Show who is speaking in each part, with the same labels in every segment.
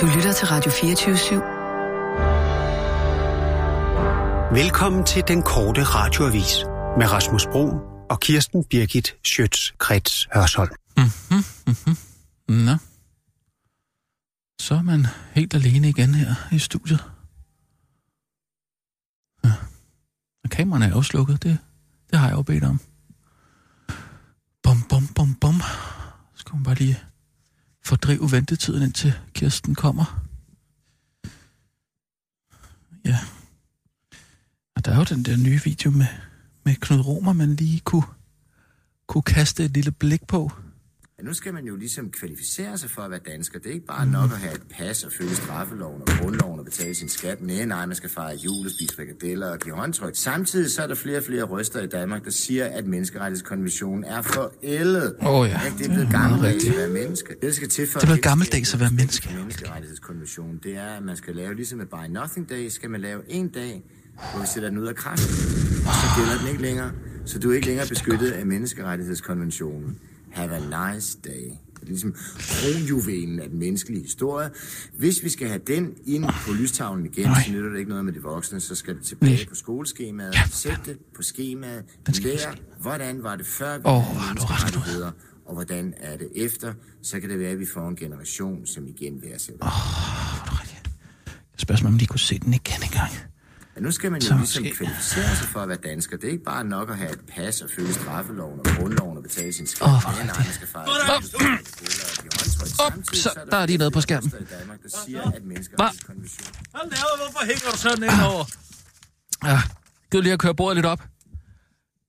Speaker 1: Du lytter til Radio 24 /7.
Speaker 2: Velkommen til den korte radioavis med Rasmus Bro og Kirsten Birgit Schøtz-Krets Hørsholm.
Speaker 3: Mm-hmm, mm-hmm. Nå. Så er man helt alene igen her i studiet. Ja. Og kameraerne er jo slukket, det, det har jeg jo bedt om. Bum, bum, bum, bum. Så skal man bare lige fordrive ventetiden, indtil Kirsten kommer. Ja. Og der er jo den der nye video med, med Knud Romer, man lige kunne, kunne kaste et lille blik på.
Speaker 4: Ja, nu skal man jo ligesom kvalificere sig for at være dansker. Det er ikke bare nok at have et pas og følge straffeloven og grundloven og betale sin skat. Nej, nej, man skal fejre jul og spise frikadeller og give håndtryk. Samtidig så er der flere og flere røster i Danmark, der siger, at menneskerettighedskonventionen er forældet.
Speaker 3: Åh oh, ja.
Speaker 4: Det er blevet gammeldags at være menneske. Det, skal til for
Speaker 3: det er blevet gammeldags at være menneske.
Speaker 4: Menneskerettighedskonventionen, det er, at man skal lave, ligesom med Buy Nothing Day, skal man lave en dag, hvor vi sætter den ud af kraft. Så gælder den ikke længere. Så du er ikke længere beskyttet af menneskerettighedskonventionen. Have a nice day. Ligesom kronjuvelen af den menneskelige historie. Hvis vi skal have den ind på lystavlen igen, Nej. så nytter det ikke noget med de voksne, så skal det tilbage Nej. på skoleskemaet. Ja. Sæt det på skemaet. Lær, hvordan var det før vi oh, havde og hvordan er det efter, så kan det være, at vi får en generation, som igen værdsætter.
Speaker 3: Åh, oh, Spørgsmål, om de kunne se den igen engang.
Speaker 4: Ja, nu skal man jo ligesom kvalificere sig for at være dansker. Det er ikke bare nok at have et pas og følge straffeloven og grundloven og betale sin skat. Åh, oh, nej, man skal fejre...
Speaker 3: Op, så der er lige noget på skærmen. Hvad?
Speaker 5: Hvad laver Hvorfor hænger du sådan ind over?
Speaker 3: Ja, giv lige at køre bordet lidt op.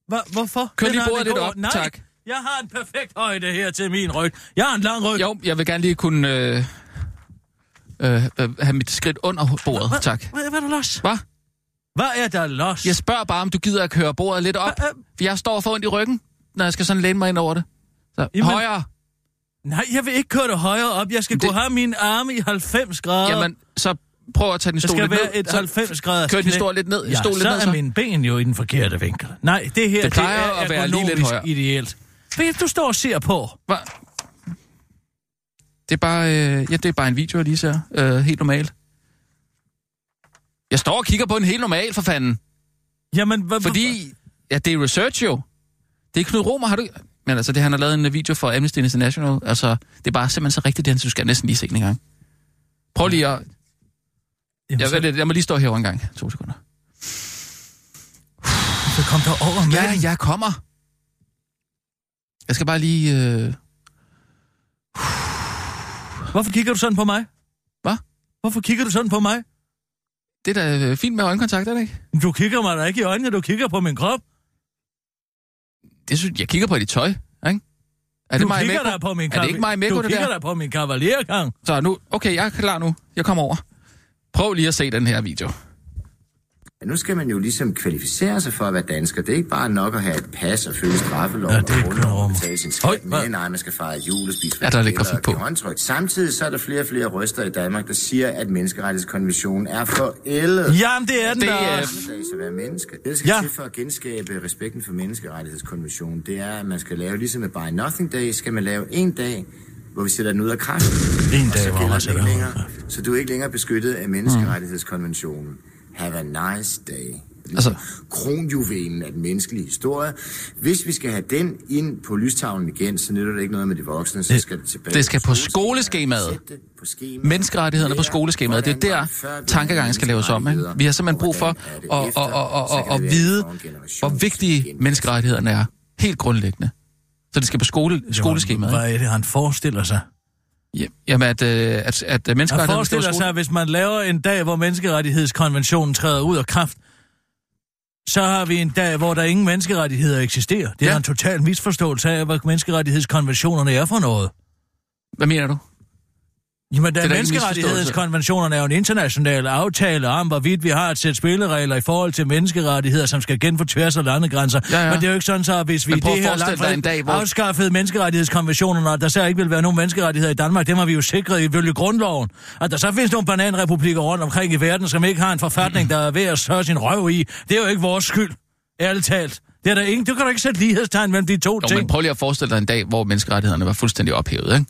Speaker 5: Hva, hvorfor?
Speaker 3: Kør lige bordet lidt op,
Speaker 5: Nej,
Speaker 3: tak.
Speaker 5: jeg har en perfekt højde her til min ryg. Jeg har en lang ryg.
Speaker 3: Jo, jeg vil gerne lige kunne øh, øh, have mit skridt under bordet,
Speaker 5: hva,
Speaker 3: tak.
Speaker 5: Hvad er der los?
Speaker 3: Hvad?
Speaker 5: Hvad er der los?
Speaker 3: Jeg spørger bare, om du gider at køre bordet lidt op. Hva, for jeg står for ondt i ryggen, når jeg skal sådan læne mig ind over det. Så, Jamen, højere.
Speaker 5: Nej, jeg vil ikke køre det højere op. Jeg skal det... gå have min arme i 90 grader.
Speaker 3: Jamen, så prøv at tage din stol lidt ned.
Speaker 5: Det skal være et 90 grader
Speaker 3: Kør din stol lidt ned.
Speaker 5: Ja,
Speaker 3: stol lidt
Speaker 5: så
Speaker 3: ned,
Speaker 5: så er mine ben jo i den forkerte vinkel. Nej, det her
Speaker 3: det,
Speaker 5: det er
Speaker 3: at være lige lidt højere.
Speaker 5: ideelt. Hvad du står og ser på?
Speaker 3: Hva? Det er bare, øh, ja, det er bare en video, jeg lige ser. Øh, helt normalt. Jeg står og kigger på en helt normal, for fanden.
Speaker 5: Jamen, hvad...
Speaker 3: Fordi, ja, det er research jo. Det er Knud Romer, har du... Men altså, det han har lavet en video for Amnesty International. Altså, det er bare simpelthen så rigtigt, det du skal næsten lige se den en gang. Prøv lige at... Jamen, jeg, så... jeg, jeg må lige stå her en gang. To sekunder.
Speaker 5: Så kom der over med
Speaker 3: Ja, jeg kommer. Jeg skal bare lige... Øh...
Speaker 5: Hvorfor kigger du sådan på mig?
Speaker 3: Hvad?
Speaker 5: Hvorfor kigger du sådan på mig?
Speaker 3: Det er da fint med øjenkontakt, er det ikke?
Speaker 5: Du kigger mig da ikke i øjnene, du kigger på min krop.
Speaker 3: Det synes jeg kigger på dit tøj, ikke? Er
Speaker 5: du
Speaker 3: det mig
Speaker 5: kigger der på min
Speaker 3: Er det ikke mig med
Speaker 5: Du
Speaker 3: det der?
Speaker 5: kigger der på min kavalergang.
Speaker 3: Så nu, okay, jeg er klar nu. Jeg kommer over. Prøv lige at se den her video.
Speaker 4: Ja, nu skal man jo ligesom kvalificere sig for at være dansker. Det er ikke bare nok at have et pas og følge straffeloven
Speaker 5: ja, det er
Speaker 4: og grundloven og betale sin skat. Nej, nej, man skal fejre jul og spise
Speaker 3: ja, der er lidt grafik på.
Speaker 4: håndtryk. Samtidig så er der flere og flere røster i Danmark, der siger, at menneskerettighedskonventionen er forældet.
Speaker 5: Jamen, det er den
Speaker 4: det
Speaker 5: der
Speaker 4: er at være menneske. Det, der skal ja. til for at genskabe respekten for menneskerettighedskonventionen, det er, at man skal lave, ligesom med Buy Nothing Day, skal man lave en dag, hvor vi sætter den ud af kraft.
Speaker 5: En dag, hvor man sætter
Speaker 4: den Så du er ikke længere beskyttet af menneskerettighedskonventionen. Mm. Have a nice day. Altså, kronjuvelen af den menneskelige historie. Hvis vi skal have den ind på lystavlen igen, så nytter det ikke noget med de voksne, så skal det tilbage
Speaker 3: Det skal på skoleskemaet. Menneskerettighederne på skoleskemaet. Det er der, tankegangen skal laves om. Ikke? Vi har simpelthen brug for at, at, at, at, at vide, hvor vigtige menneskerettighederne er. Helt grundlæggende. Så det skal på skole, skoleskemaet.
Speaker 5: Hvad er det, han forestiller sig?
Speaker 3: Jamen, at, øh, at, at menneskerettigheder...
Speaker 5: Jeg forestiller sig, at hvis man laver en dag, hvor menneskerettighedskonventionen træder ud af kraft, så har vi en dag, hvor der ingen menneskerettigheder eksisterer. Det er ja. en total misforståelse af, hvad menneskerettighedskonventionerne er for noget.
Speaker 3: Hvad mener du?
Speaker 5: Jamen, der menneskerettighedskonventionerne er jo en international aftale om, hvorvidt vi har et sæt spilleregler i forhold til menneskerettigheder, som skal gennem tværs af landegrænser. Ja, ja. Men det er jo ikke sådan, så hvis vi det her langt en dag, hvor... afskaffede menneskerettighedskonventionerne, og der så ikke vil være nogen menneskerettigheder i Danmark, dem har vi jo sikret ifølge grundloven. At der så findes nogle bananrepublikker rundt omkring i verden, som ikke har en forfatning, der er ved at sørge sin røv i. Det er jo ikke vores skyld, ærligt talt. Det er der ingen, du kan da ikke sætte lighedstegn mellem de to
Speaker 3: jo,
Speaker 5: ting.
Speaker 3: men prøv lige at forestille dig en dag, hvor menneskerettighederne var fuldstændig ophævet, ikke?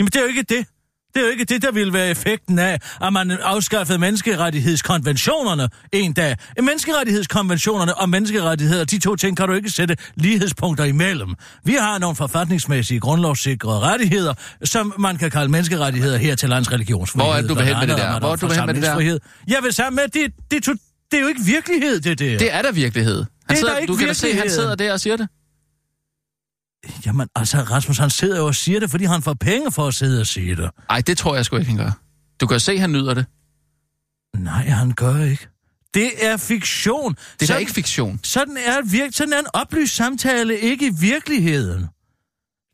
Speaker 5: Jamen, det er jo ikke det. Det er jo ikke det, der ville være effekten af, at man afskaffede menneskerettighedskonventionerne en dag. Menneskerettighedskonventionerne og menneskerettigheder, de to ting kan du ikke sætte lighedspunkter imellem. Vi har nogle forfatningsmæssige grundlovssikrede rettigheder, som man kan kalde menneskerettigheder her til lands religionsfrihed.
Speaker 3: Hvor er du vil hen med det der? Hvor er du vil hen med det der?
Speaker 5: Jeg vil sammen med, det, det, det, det er jo ikke virkelighed, det der.
Speaker 3: Det er da virkelighed. Han
Speaker 5: det er
Speaker 3: sidder,
Speaker 5: ikke
Speaker 3: du kan da se, han sidder der og siger det.
Speaker 5: Jamen, altså, Rasmus, han sidder jo og siger det, fordi han får penge for at sidde og sige det.
Speaker 3: Nej, det tror jeg sgu ikke, han gør. Du kan se, at han nyder det.
Speaker 5: Nej, han gør ikke. Det er fiktion.
Speaker 3: Det er da ikke fiktion.
Speaker 5: Sådan er, virke, sådan er en oplyst samtale ikke i virkeligheden.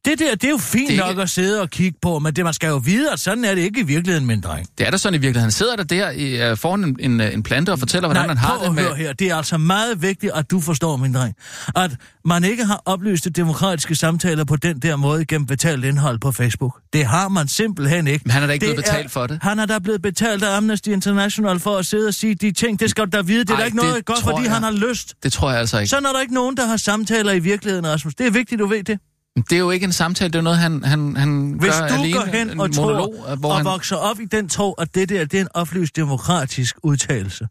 Speaker 5: Det der, det er jo fint det nok ikke... at sidde og kigge på, men det, man skal jo vide, at sådan er det ikke i virkeligheden, min dreng.
Speaker 3: Det er da sådan i virkeligheden. Han sidder der der i, uh, foran en, en, en plante og fortæller, hvordan
Speaker 5: Nej,
Speaker 3: man har det
Speaker 5: med... Nej, her. Det er altså meget vigtigt, at du forstår, min dreng, at man ikke har oplyst demokratiske samtaler på den der måde gennem betalt indhold på Facebook. Det har man simpelthen ikke.
Speaker 3: Men han er da ikke
Speaker 5: det
Speaker 3: blevet betalt er... for det.
Speaker 5: Han er da blevet betalt af Amnesty International for at sidde og sige de ting. Det skal du da vide. Det er Ej, da ikke noget godt, fordi jeg... han har lyst.
Speaker 3: Det tror jeg altså ikke.
Speaker 5: Sådan er der ikke nogen, der har samtaler i virkeligheden, Rasmus. Det er vigtigt, du ved det.
Speaker 3: Det er jo ikke en samtale, det er noget, han, han, han
Speaker 5: Hvis
Speaker 3: gør
Speaker 5: du
Speaker 3: alene.
Speaker 5: går hen og,
Speaker 3: monolog,
Speaker 5: tror,
Speaker 3: hvor
Speaker 5: og
Speaker 3: han...
Speaker 5: vokser op i den tro, at det der det er en oplyst demokratisk udtalelse,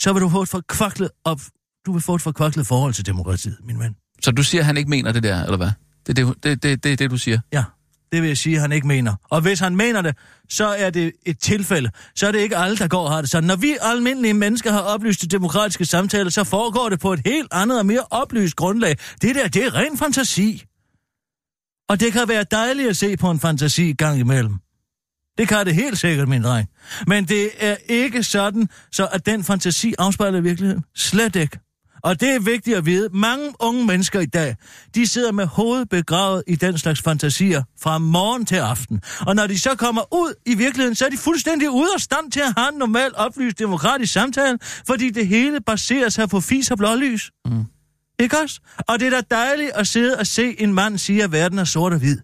Speaker 5: så vil du få et forkvaklet, op, du vil få et forkvaklet forhold til demokratiet, min ven.
Speaker 3: Så du siger, at han ikke mener det der, eller hvad? Det er det, det, det, det, det du siger?
Speaker 5: Ja, det vil jeg sige, at han ikke mener. Og hvis han mener det, så er det et tilfælde. Så er det ikke alle, der går og har det sådan. Når vi almindelige mennesker har oplyst det demokratiske samtale, så foregår det på et helt andet og mere oplyst grundlag. Det der, det er ren fantasi. Og det kan være dejligt at se på en fantasi gang imellem. Det kan det helt sikkert, min dreng. Men det er ikke sådan, så at den fantasi afspejler virkeligheden. Slet ikke. Og det er vigtigt at vide. Mange unge mennesker i dag, de sidder med hovedet begravet i den slags fantasier fra morgen til aften. Og når de så kommer ud i virkeligheden, så er de fuldstændig ude af stand til at have en normal oplyst demokratisk samtale, fordi det hele baserer sig på fis og blålys. Mm. Ikke også? Og det er da dejligt at sidde og se en mand sige, at verden er sort og hvid.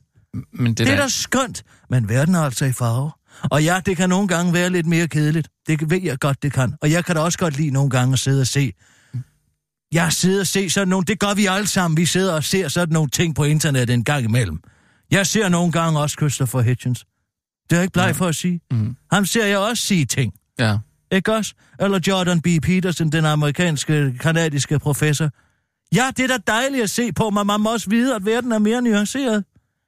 Speaker 3: Men det,
Speaker 5: det er da skønt, men verden er altså i farve. Og ja, det kan nogle gange være lidt mere kedeligt. Det ved jeg godt, det kan. Og jeg kan da også godt lide nogle gange at sidde og se. Jeg sidder og ser sådan nogle, det gør vi alle sammen. Vi sidder og ser sådan nogle ting på internettet en gang imellem. Jeg ser nogle gange også Christopher Hitchens. Det er jeg ikke bleg for at sige. Mm. Ham ser jeg også sige ting.
Speaker 3: Ja.
Speaker 5: Ikke også? Eller Jordan B. Peterson, den amerikanske, kanadiske professor. Ja, det er da dejligt at se på, men man må også vide, at verden er mere nuanceret.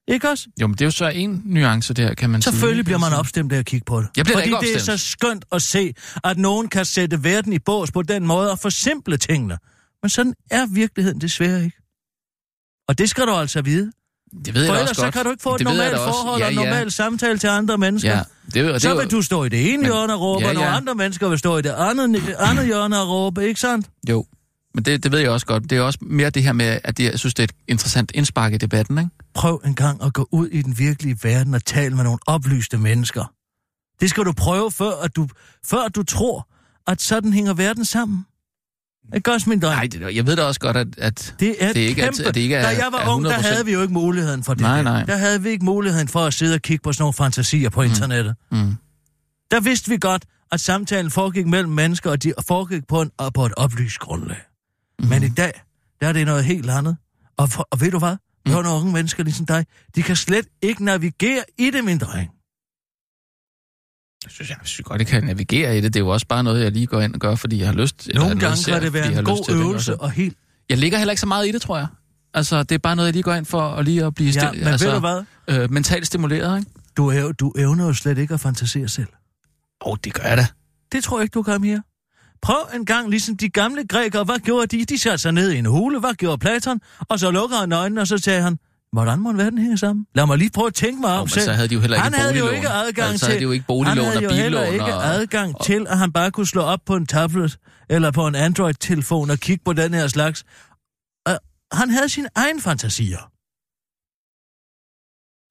Speaker 5: Ikke også?
Speaker 3: Jo, men det er jo så en nuance der, kan man
Speaker 5: Selvfølgelig sige. bliver man opstemt af at kigge på det.
Speaker 3: Jeg bliver
Speaker 5: Fordi
Speaker 3: ikke
Speaker 5: det er så skønt at se, at nogen kan sætte verden i bås på den måde og forsimple tingene. Men sådan er virkeligheden desværre ikke. Og det skal du altså vide.
Speaker 3: Det ved jeg
Speaker 5: For
Speaker 3: også
Speaker 5: ellers
Speaker 3: godt.
Speaker 5: så kan du ikke få et
Speaker 3: det
Speaker 5: normalt forhold
Speaker 3: ja,
Speaker 5: og en normal
Speaker 3: ja.
Speaker 5: samtale til andre mennesker.
Speaker 3: Ja, det, det,
Speaker 5: så vil
Speaker 3: det,
Speaker 5: du stå i det ene
Speaker 3: men,
Speaker 5: hjørne og råbe,
Speaker 3: ja,
Speaker 5: og nogle
Speaker 3: ja.
Speaker 5: andre mennesker vil stå i det andet, andet hjørne og råbe, ikke sandt?
Speaker 3: Jo, men det, det ved jeg også godt. Det er også mere det her med, at jeg synes, det er et interessant indspark i debatten, ikke?
Speaker 5: Prøv en gang at gå ud i den virkelige verden og tale med nogle oplyste mennesker. Det skal du prøve, før at du, før du tror, at sådan hænger verden sammen. Dreng?
Speaker 3: Nej, det, jeg ved da også godt, at, at
Speaker 5: det, er
Speaker 3: det ikke,
Speaker 5: kæmpe.
Speaker 3: at, at det ikke er
Speaker 5: Da jeg var ung, der
Speaker 3: 100%.
Speaker 5: havde vi jo ikke muligheden for det.
Speaker 3: Nej,
Speaker 5: der.
Speaker 3: nej.
Speaker 5: Der havde vi ikke muligheden for at sidde og kigge på sådan nogle fantasier på internettet.
Speaker 3: Mm.
Speaker 5: Der vidste vi godt, at samtalen foregik mellem mennesker, og de foregik på, en, på et oplyst grundlag. Mm. Men i dag, der er det noget helt andet. Og, for, og ved du hvad?
Speaker 3: Mm.
Speaker 5: Nogle unge mennesker ligesom dig, de kan slet ikke navigere i det, min dreng.
Speaker 3: Jeg synes, jeg synes godt, jeg kan navigere i det. Det er jo også bare noget, jeg lige går ind og gør, fordi jeg har lyst.
Speaker 5: Nogle
Speaker 3: noget,
Speaker 5: gange
Speaker 3: ser,
Speaker 5: kan det være en god øvelse,
Speaker 3: og så-
Speaker 5: helt...
Speaker 3: Jeg ligger heller ikke så meget i det, tror jeg. Altså, det er bare noget, jeg lige går ind for, og lige at blive
Speaker 5: Ja, men
Speaker 3: altså,
Speaker 5: ved du hvad?
Speaker 3: Øh, mentalt stimuleret, ikke?
Speaker 5: Du, er, du evner jo slet ikke at fantasere selv.
Speaker 3: Åh, oh, det gør jeg da.
Speaker 5: Det tror jeg ikke, du kan mere. Prøv en gang, ligesom de gamle grækere, hvad gjorde de? De satte sig ned i en hule, hvad gjorde Platon? Og så lukker han øjnene, og så sagde han, hvordan må verden hænge sammen? Lad mig lige prøve at tænke mig om
Speaker 3: Oh,
Speaker 5: selv.
Speaker 3: så havde de jo heller ikke
Speaker 5: han havde jo
Speaker 3: boliglån.
Speaker 5: ikke adgang
Speaker 3: altså,
Speaker 5: til...
Speaker 3: havde de jo ikke boliglån
Speaker 5: han havde
Speaker 3: og
Speaker 5: jo heller ikke
Speaker 3: og...
Speaker 5: adgang til, at han bare kunne slå op på en tablet eller på en Android-telefon og kigge på den her slags. Og han havde sine egne fantasier.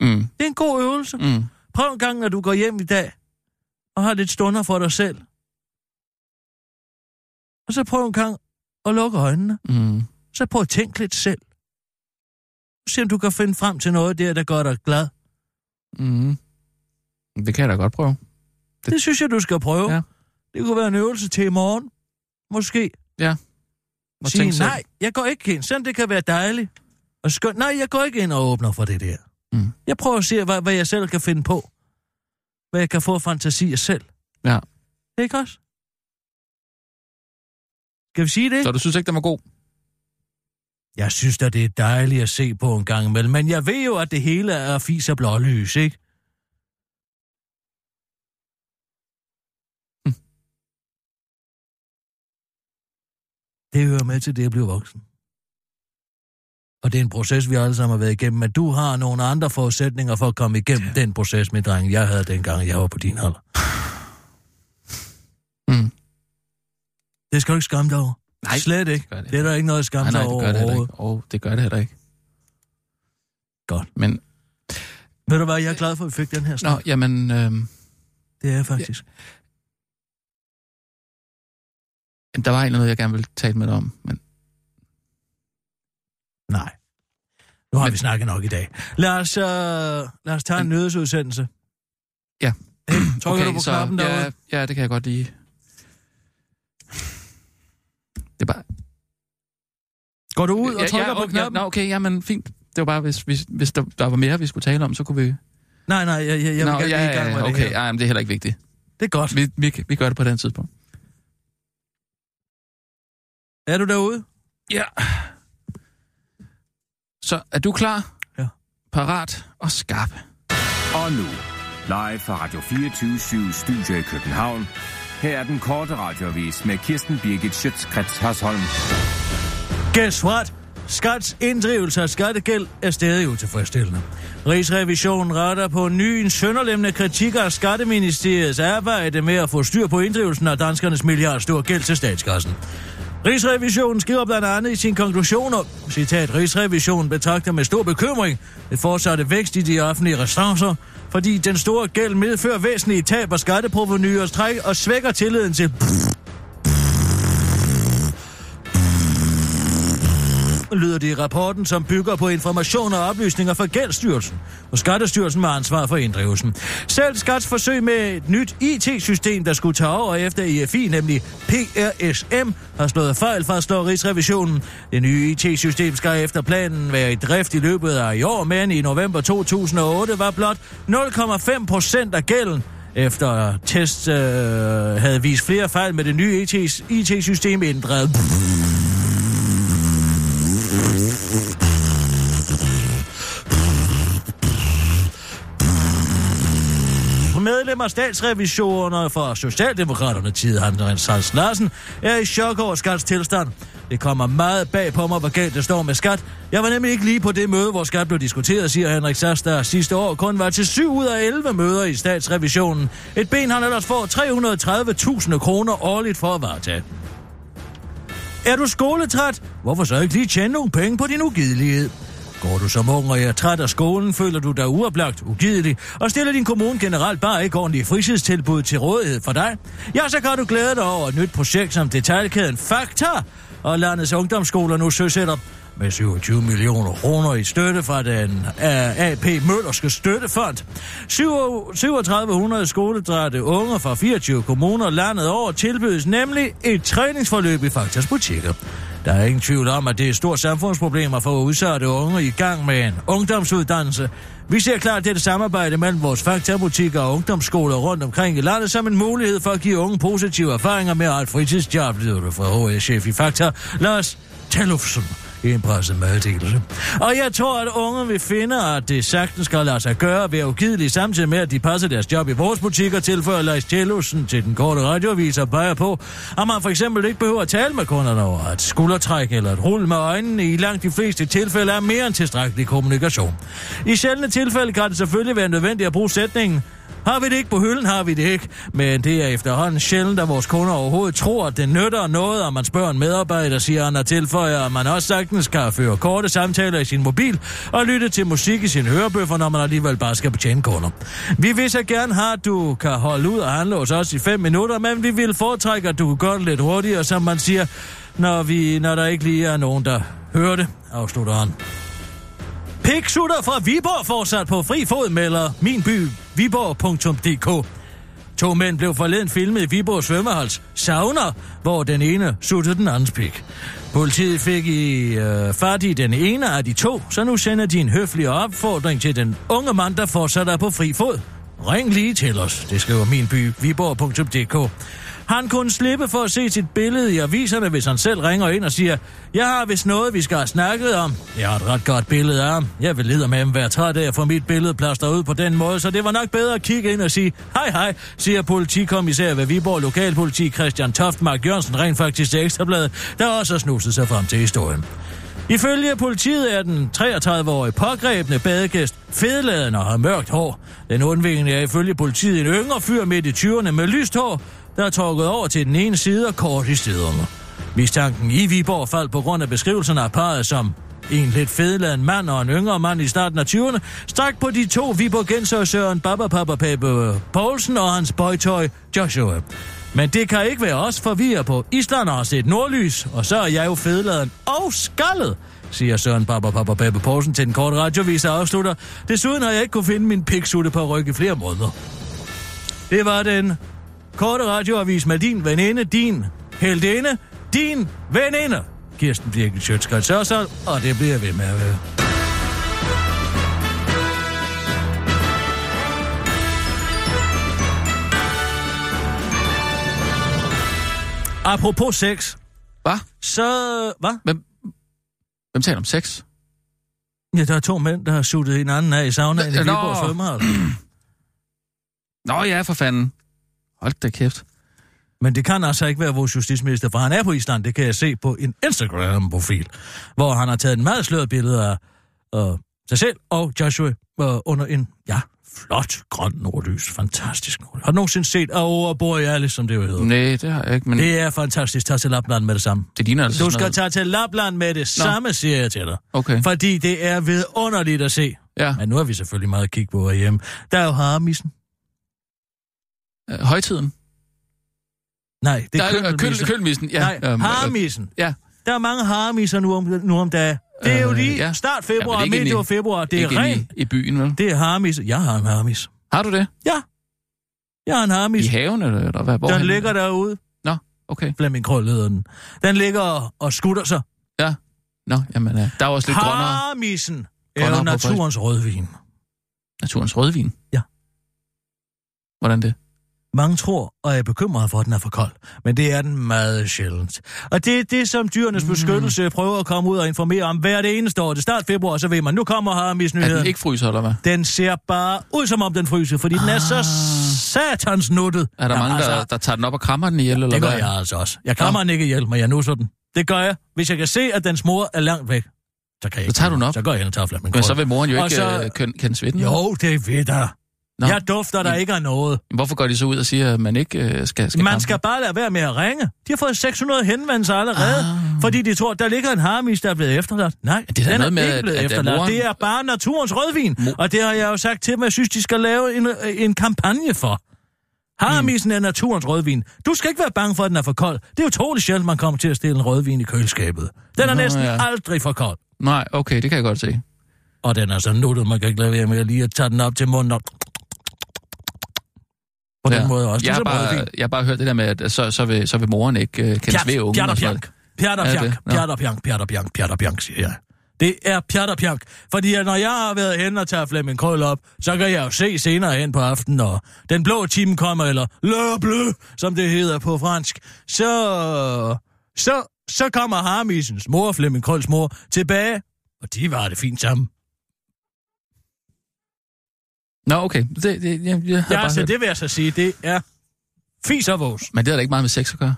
Speaker 3: Mm,
Speaker 5: Det er en god øvelse.
Speaker 3: mm.
Speaker 5: Prøv en gang, når du går hjem i dag og har lidt stunder for dig selv. Og så prøv en gang at lukke øjnene.
Speaker 3: Mm.
Speaker 5: Så prøv at tænke lidt selv. Se om du kan finde frem til noget der, der gør dig glad.
Speaker 3: Mm. Det kan jeg da godt prøve.
Speaker 5: Det, det synes jeg, du skal prøve.
Speaker 3: Ja.
Speaker 5: Det kunne være en øvelse til i morgen. Måske.
Speaker 3: Og
Speaker 5: Sige,
Speaker 3: tænke selv.
Speaker 5: nej, jeg går ikke ind. Sådan det kan være dejligt. Og skønt. Nej, jeg går ikke ind og åbner for det der. Mm. Jeg prøver at se, hvad, hvad jeg selv kan finde på. Hvad jeg kan få fantasi af selv.
Speaker 3: Ja.
Speaker 5: Ikke også? Skal vi sige det?
Speaker 3: Så du synes ikke, den var god?
Speaker 5: Jeg synes da, det er dejligt at se på en gang imellem, men jeg ved jo, at det hele er fis og blålys, ikke? Hm. Det hører med til det at blive voksen. Og det er en proces, vi alle sammen har været igennem, men du har nogle andre forudsætninger for at komme igennem ja. den proces med drengen, jeg havde dengang, jeg var på din alder. Mm. Det skal du ikke skamme dig over. Nej, Slet ikke. Det, det er der ikke noget at skamme
Speaker 3: sig
Speaker 5: over.
Speaker 3: Nej, det gør det ikke. Oh, det gør det heller ikke.
Speaker 5: Godt.
Speaker 3: Men...
Speaker 5: Ved du hvad, jeg er glad for, at vi fik den her
Speaker 3: snak. Nå, jamen... Øh...
Speaker 5: Det er jeg faktisk.
Speaker 3: Ja. Der var egentlig noget, jeg gerne ville tale med dig om, men...
Speaker 5: Nej. Nu har men... vi snakket nok i dag. Lad os, uh, lad os tage en nødsudsendelse.
Speaker 3: Ja.
Speaker 5: Hey, okay, du på så, knappen derude?
Speaker 3: Ja, ja, det kan jeg godt lide. Det er bare...
Speaker 5: Går du ud og trykker
Speaker 3: ja,
Speaker 5: ja, på knappen?
Speaker 3: Ja, okay, jamen fint. Det var bare, hvis, hvis, hvis der, der var mere, vi skulle tale om, så kunne vi...
Speaker 5: Nej, nej, jeg, jeg, jeg
Speaker 3: nå,
Speaker 5: vil gerne
Speaker 3: ja,
Speaker 5: i gang med
Speaker 3: okay,
Speaker 5: det her.
Speaker 3: Okay, ja, det er heller ikke vigtigt.
Speaker 5: Det er godt.
Speaker 3: Vi, vi, vi gør det på den tidspunkt.
Speaker 5: Er du derude?
Speaker 3: Ja. Så er du klar?
Speaker 5: Ja.
Speaker 3: Parat og skarp.
Speaker 6: Og nu, live fra Radio 24 Studio i København. Her er den korte radiovis med Kirsten Birgit Schøtzgrads Hasholm.
Speaker 5: Guess what? Skats inddrivelse af skattegæld er stadig utilfredsstillende. Rigsrevisionen retter på ny en sønderlemmende kritik af Skatteministeriets arbejde med at få styr på inddrivelsen af danskernes milliardstor gæld til statskassen. Rigsrevisionen skriver blandt andet i sin konklusioner, citat, Rigsrevisionen betragter med stor bekymring det fortsatte vækst i de offentlige restancer, fordi den store gæld medfører væsentlige tab og skatteproveny og træk og svækker tilliden til lyder det i rapporten, som bygger på informationer og oplysninger fra Gældsstyrelsen og Skattestyrelsen var ansvar for inddrivelsen. Selv Skats forsøg med et nyt IT-system, der skulle tage over efter EFI, nemlig PRSM, har slået fejl, fastslår Rigsrevisionen. Det nye IT-system skal efter planen være i drift i løbet af i år, men i november 2008 var blot 0,5 procent af gælden efter test øh, havde vist flere fejl med det nye IT-system ændret. Medlem af statsrevisionerne for Socialdemokraterne, tid Hans Hans Larsen, er i chok over skats tilstand. Det kommer meget bag på mig, hvor galt det står med skat. Jeg var nemlig ikke lige på det møde, hvor skat blev diskuteret, siger Henrik Sass, der sidste år kun var til 7 ud af 11 møder i statsrevisionen. Et ben, han ellers får 330.000 kroner årligt for at varetage. Er du skoletræt? Hvorfor så ikke lige tjene nogle penge på din ugidelighed? Går du som ung og er træt af skolen, føler du dig uoplagt, ugidelig, og stiller din kommune generelt bare ikke ordentlige fritidstilbud til rådighed for dig? Ja, så kan du glæde dig over et nyt projekt som detaljkæden Fakta, og landets ungdomsskoler nu søsætter med 27 millioner kroner i støtte fra den øh, AP Møllerske Støttefond. 3700 skoledrætte unge fra 24 kommuner landet over tilbydes nemlig et træningsforløb i Faktas butikker. Der er ingen tvivl om, at det er et stort samfundsproblem at få udsatte unge i gang med en ungdomsuddannelse. Vi ser klart dette samarbejde mellem vores faktabutikker og ungdomsskoler rundt omkring i landet som en mulighed for at give unge positive erfaringer med at fritidsjob, lyder det fra HS-chef i Fakta, Lars Tellufsen i en pressemeddelelse. Og jeg tror, at unge vil finde, at det sagtens skal lade sig gøre ved være ugidelige samtidig med, at de passer deres job i vores butikker, tilføjer Lars Tjellusen til den korte radioavis og peger på, at man for eksempel ikke behøver at tale med kunderne over at skuldertræk eller et rulle med øjnene i langt de fleste tilfælde er mere end tilstrækkelig kommunikation. I sjældne tilfælde kan det selvfølgelig være nødvendigt at bruge sætningen, har vi det ikke på hylden, har vi det ikke. Men det er efterhånden sjældent, at vores kunder overhovedet tror, at det nytter noget, og man spørger en medarbejder, siger han og tilføjer, at man også sagtens kan føre korte samtaler i sin mobil og lytte til musik i sin hørebøffer, når man alligevel bare skal betjene kunder. Vi vil så gerne have, at du kan holde ud og handle hos os i fem minutter, men vi vil foretrække, at du kan gøre det lidt hurtigere, som man siger, når, vi, når der ikke lige er nogen, der hører det, afslutter han. Piksutter fra Viborg fortsat på fri fod melder min by Viborg.dk. To mænd blev forleden filmet i Viborg svømmehals sauna, hvor den ene suttede den andens pik. Politiet fik i øh, fat i den ene af de to, så nu sender de en høflig opfordring til den unge mand, der fortsætter på fri fod. Ring lige til os, det skriver min by, viborg.dk. Han kunne slippe for at se sit billede i aviserne, hvis han selv ringer ind og siger, jeg har vist noget, vi skal have snakket om. Jeg har et ret godt billede af ham. Jeg vil lide med ham være træt af at få mit billede plaster ud på den måde, så det var nok bedre at kigge ind og sige, hej hej, siger politikommissær ved Viborg Lokalpoliti Christian Toft Mark Jørgensen rent faktisk til Ekstrabladet, der også har snuset sig frem til historien. Ifølge politiet er den 33-årige pågrebne badegæst fedladen og har mørkt hår. Den undvigende er ifølge politiet en yngre fyr midt i 20'erne med lyst hår, der er trukket over til den ene side og kort i stederne. Mistanken i Viborg faldt på grund af beskrivelserne af parret som en lidt fedladen mand og en yngre mand i starten af 20'erne, stak på de to Viborgenser Søren Baba Papa Pape Poulsen og hans bøjtøj Joshua. Men det kan ikke være os, for vi er på Island og har set nordlys, og så er jeg jo fedladen og skaldet, siger Søren Papa Papa Pape Poulsen til den korte radiovis og afslutter. Desuden har jeg ikke kunne finde min piksutte på ryg i flere måneder. Det var den korte radioavis med din veninde, din heldinde, din veninde. Kirsten Birgit Sjøtskrets og det bliver ved med at være. Apropos sex.
Speaker 3: Hvad?
Speaker 5: Så... Hvad?
Speaker 3: Hvem, hvem taler om sex?
Speaker 5: Ja, der er to mænd, der har suttet hinanden af i saunaen i Viborg Svømmehal.
Speaker 3: Nå ja, for fanden. Hold da kæft.
Speaker 5: Men det kan altså ikke være vores justitsminister, for han er på Island, det kan jeg se på en Instagram-profil, hvor han har taget en meget sløret billede af uh, sig selv og Joshua uh, under en, ja, flot grøn nordlys. Fantastisk nordlys. Har du nogensinde set Aurora Borealis, som det jo hedder?
Speaker 3: Nej, det har jeg ikke, men...
Speaker 5: Det er fantastisk. Tag til Lapland med det samme.
Speaker 3: Det ligner altså
Speaker 5: Du skal
Speaker 3: noget...
Speaker 5: tage til Lapland med det Nå. samme, siger jeg til dig.
Speaker 3: Okay.
Speaker 5: Fordi det er vidunderligt at se.
Speaker 3: Ja.
Speaker 5: Men nu har vi selvfølgelig meget at kigge på herhjemme. Der er jo harmissen.
Speaker 3: Øh, højtiden?
Speaker 5: Nej, det er.
Speaker 3: Køl, kølmissen, ja.
Speaker 5: Nej, øhm, harmissen.
Speaker 3: Ja.
Speaker 5: Der er mange harmisser nu om, nu om dagen. Det er jo lige øh, ja. start februar, ja, medio februar. Det er rent.
Speaker 3: I, i byen, vel?
Speaker 5: Det er harmis. Jeg har en harmis.
Speaker 3: Har du det?
Speaker 5: Ja. Jeg har en harmis.
Speaker 3: I haven, eller, eller hvad? Hvor
Speaker 5: den ligger derude.
Speaker 3: Nå, okay.
Speaker 5: Flemming Krøll hedder den. Den ligger og, skutter sig.
Speaker 3: Ja. Nå, jamen, ja. der er også lidt grønnere.
Speaker 5: Harmissen er jo naturens rødvin.
Speaker 3: Naturens rødvin?
Speaker 5: Ja.
Speaker 3: Hvordan det?
Speaker 5: Mange tror og er bekymrede for, at den er for kold, men det er den meget sjældent. Og det er det, som dyrenes mm. beskyttelse prøver at komme ud og informere om hver det eneste år. Det start februar, så ved man, nu kommer Harmis nyheden.
Speaker 3: Er den ikke fryser, eller hvad?
Speaker 5: Den ser bare ud, som om den fryser, fordi ah. den er så ah. satans nuttet.
Speaker 3: Er der ja, mange, altså, der, der tager den op og krammer den ihjel, eller
Speaker 5: Det gør
Speaker 3: hvad?
Speaker 5: jeg altså også. Jeg krammer ja. den ikke ihjel, men jeg nusser den. Det gør jeg, hvis jeg kan se, at dens mor er langt væk. Så, kan jeg
Speaker 3: så tager du den op?
Speaker 5: Så går jeg ind og tager flammen.
Speaker 3: Men så vil moren jo ikke så... kende, kende svitten?
Speaker 5: Jo, det ved der. Nå. Jeg dufter, der ikke er noget.
Speaker 3: Hvorfor går de så ud og siger, at man ikke øh, skal, skal
Speaker 5: Man kampe? skal bare lade være med at ringe. De har fået 600 henvendelser allerede, ah. fordi de tror, der ligger en harmis, der er blevet efterladt. Nej, det er den noget er med, ikke blevet at, efterladt. At moren... Det er bare naturens rødvin. Mo... Og det har jeg jo sagt til dem, jeg synes, de skal lave en, en kampagne for. Harmisen mm. er naturens rødvin. Du skal ikke være bange for, at den er for kold. Det er utroligt sjældent, man kommer til at stille en rødvin i køleskabet. Den er Nå, næsten ja. aldrig for kold.
Speaker 3: Nej, okay, det kan jeg godt se.
Speaker 5: Og den er så nuttet, man kan ikke lade være med at lige at tage den op til munden og på ja. den måde også.
Speaker 3: Jeg har, bare, jeg har bare hørt det der med, at så, så, vil, så vil moren ikke uh, kende ved ungen.
Speaker 5: Pjat og pjank. Pjat og pjank. Pjat og pjank. Pjat og pjank. Pjat og pjank, siger jeg. Det er pjat og pjank. Fordi når jeg har været hen og tager Flemming Krøl op, så kan jeg jo se senere hen på aftenen, når den blå time kommer, eller le bleu, som det hedder på fransk, så, så, så kommer Harmisens mor, Flemming Krølls mor, tilbage, og de var det fint sammen.
Speaker 3: Nå, okay. Det, det, jeg, jeg
Speaker 5: ja, bare så hørt. det vil jeg så sige, det er fis og vås.
Speaker 3: Men det har da ikke meget med sex at gøre?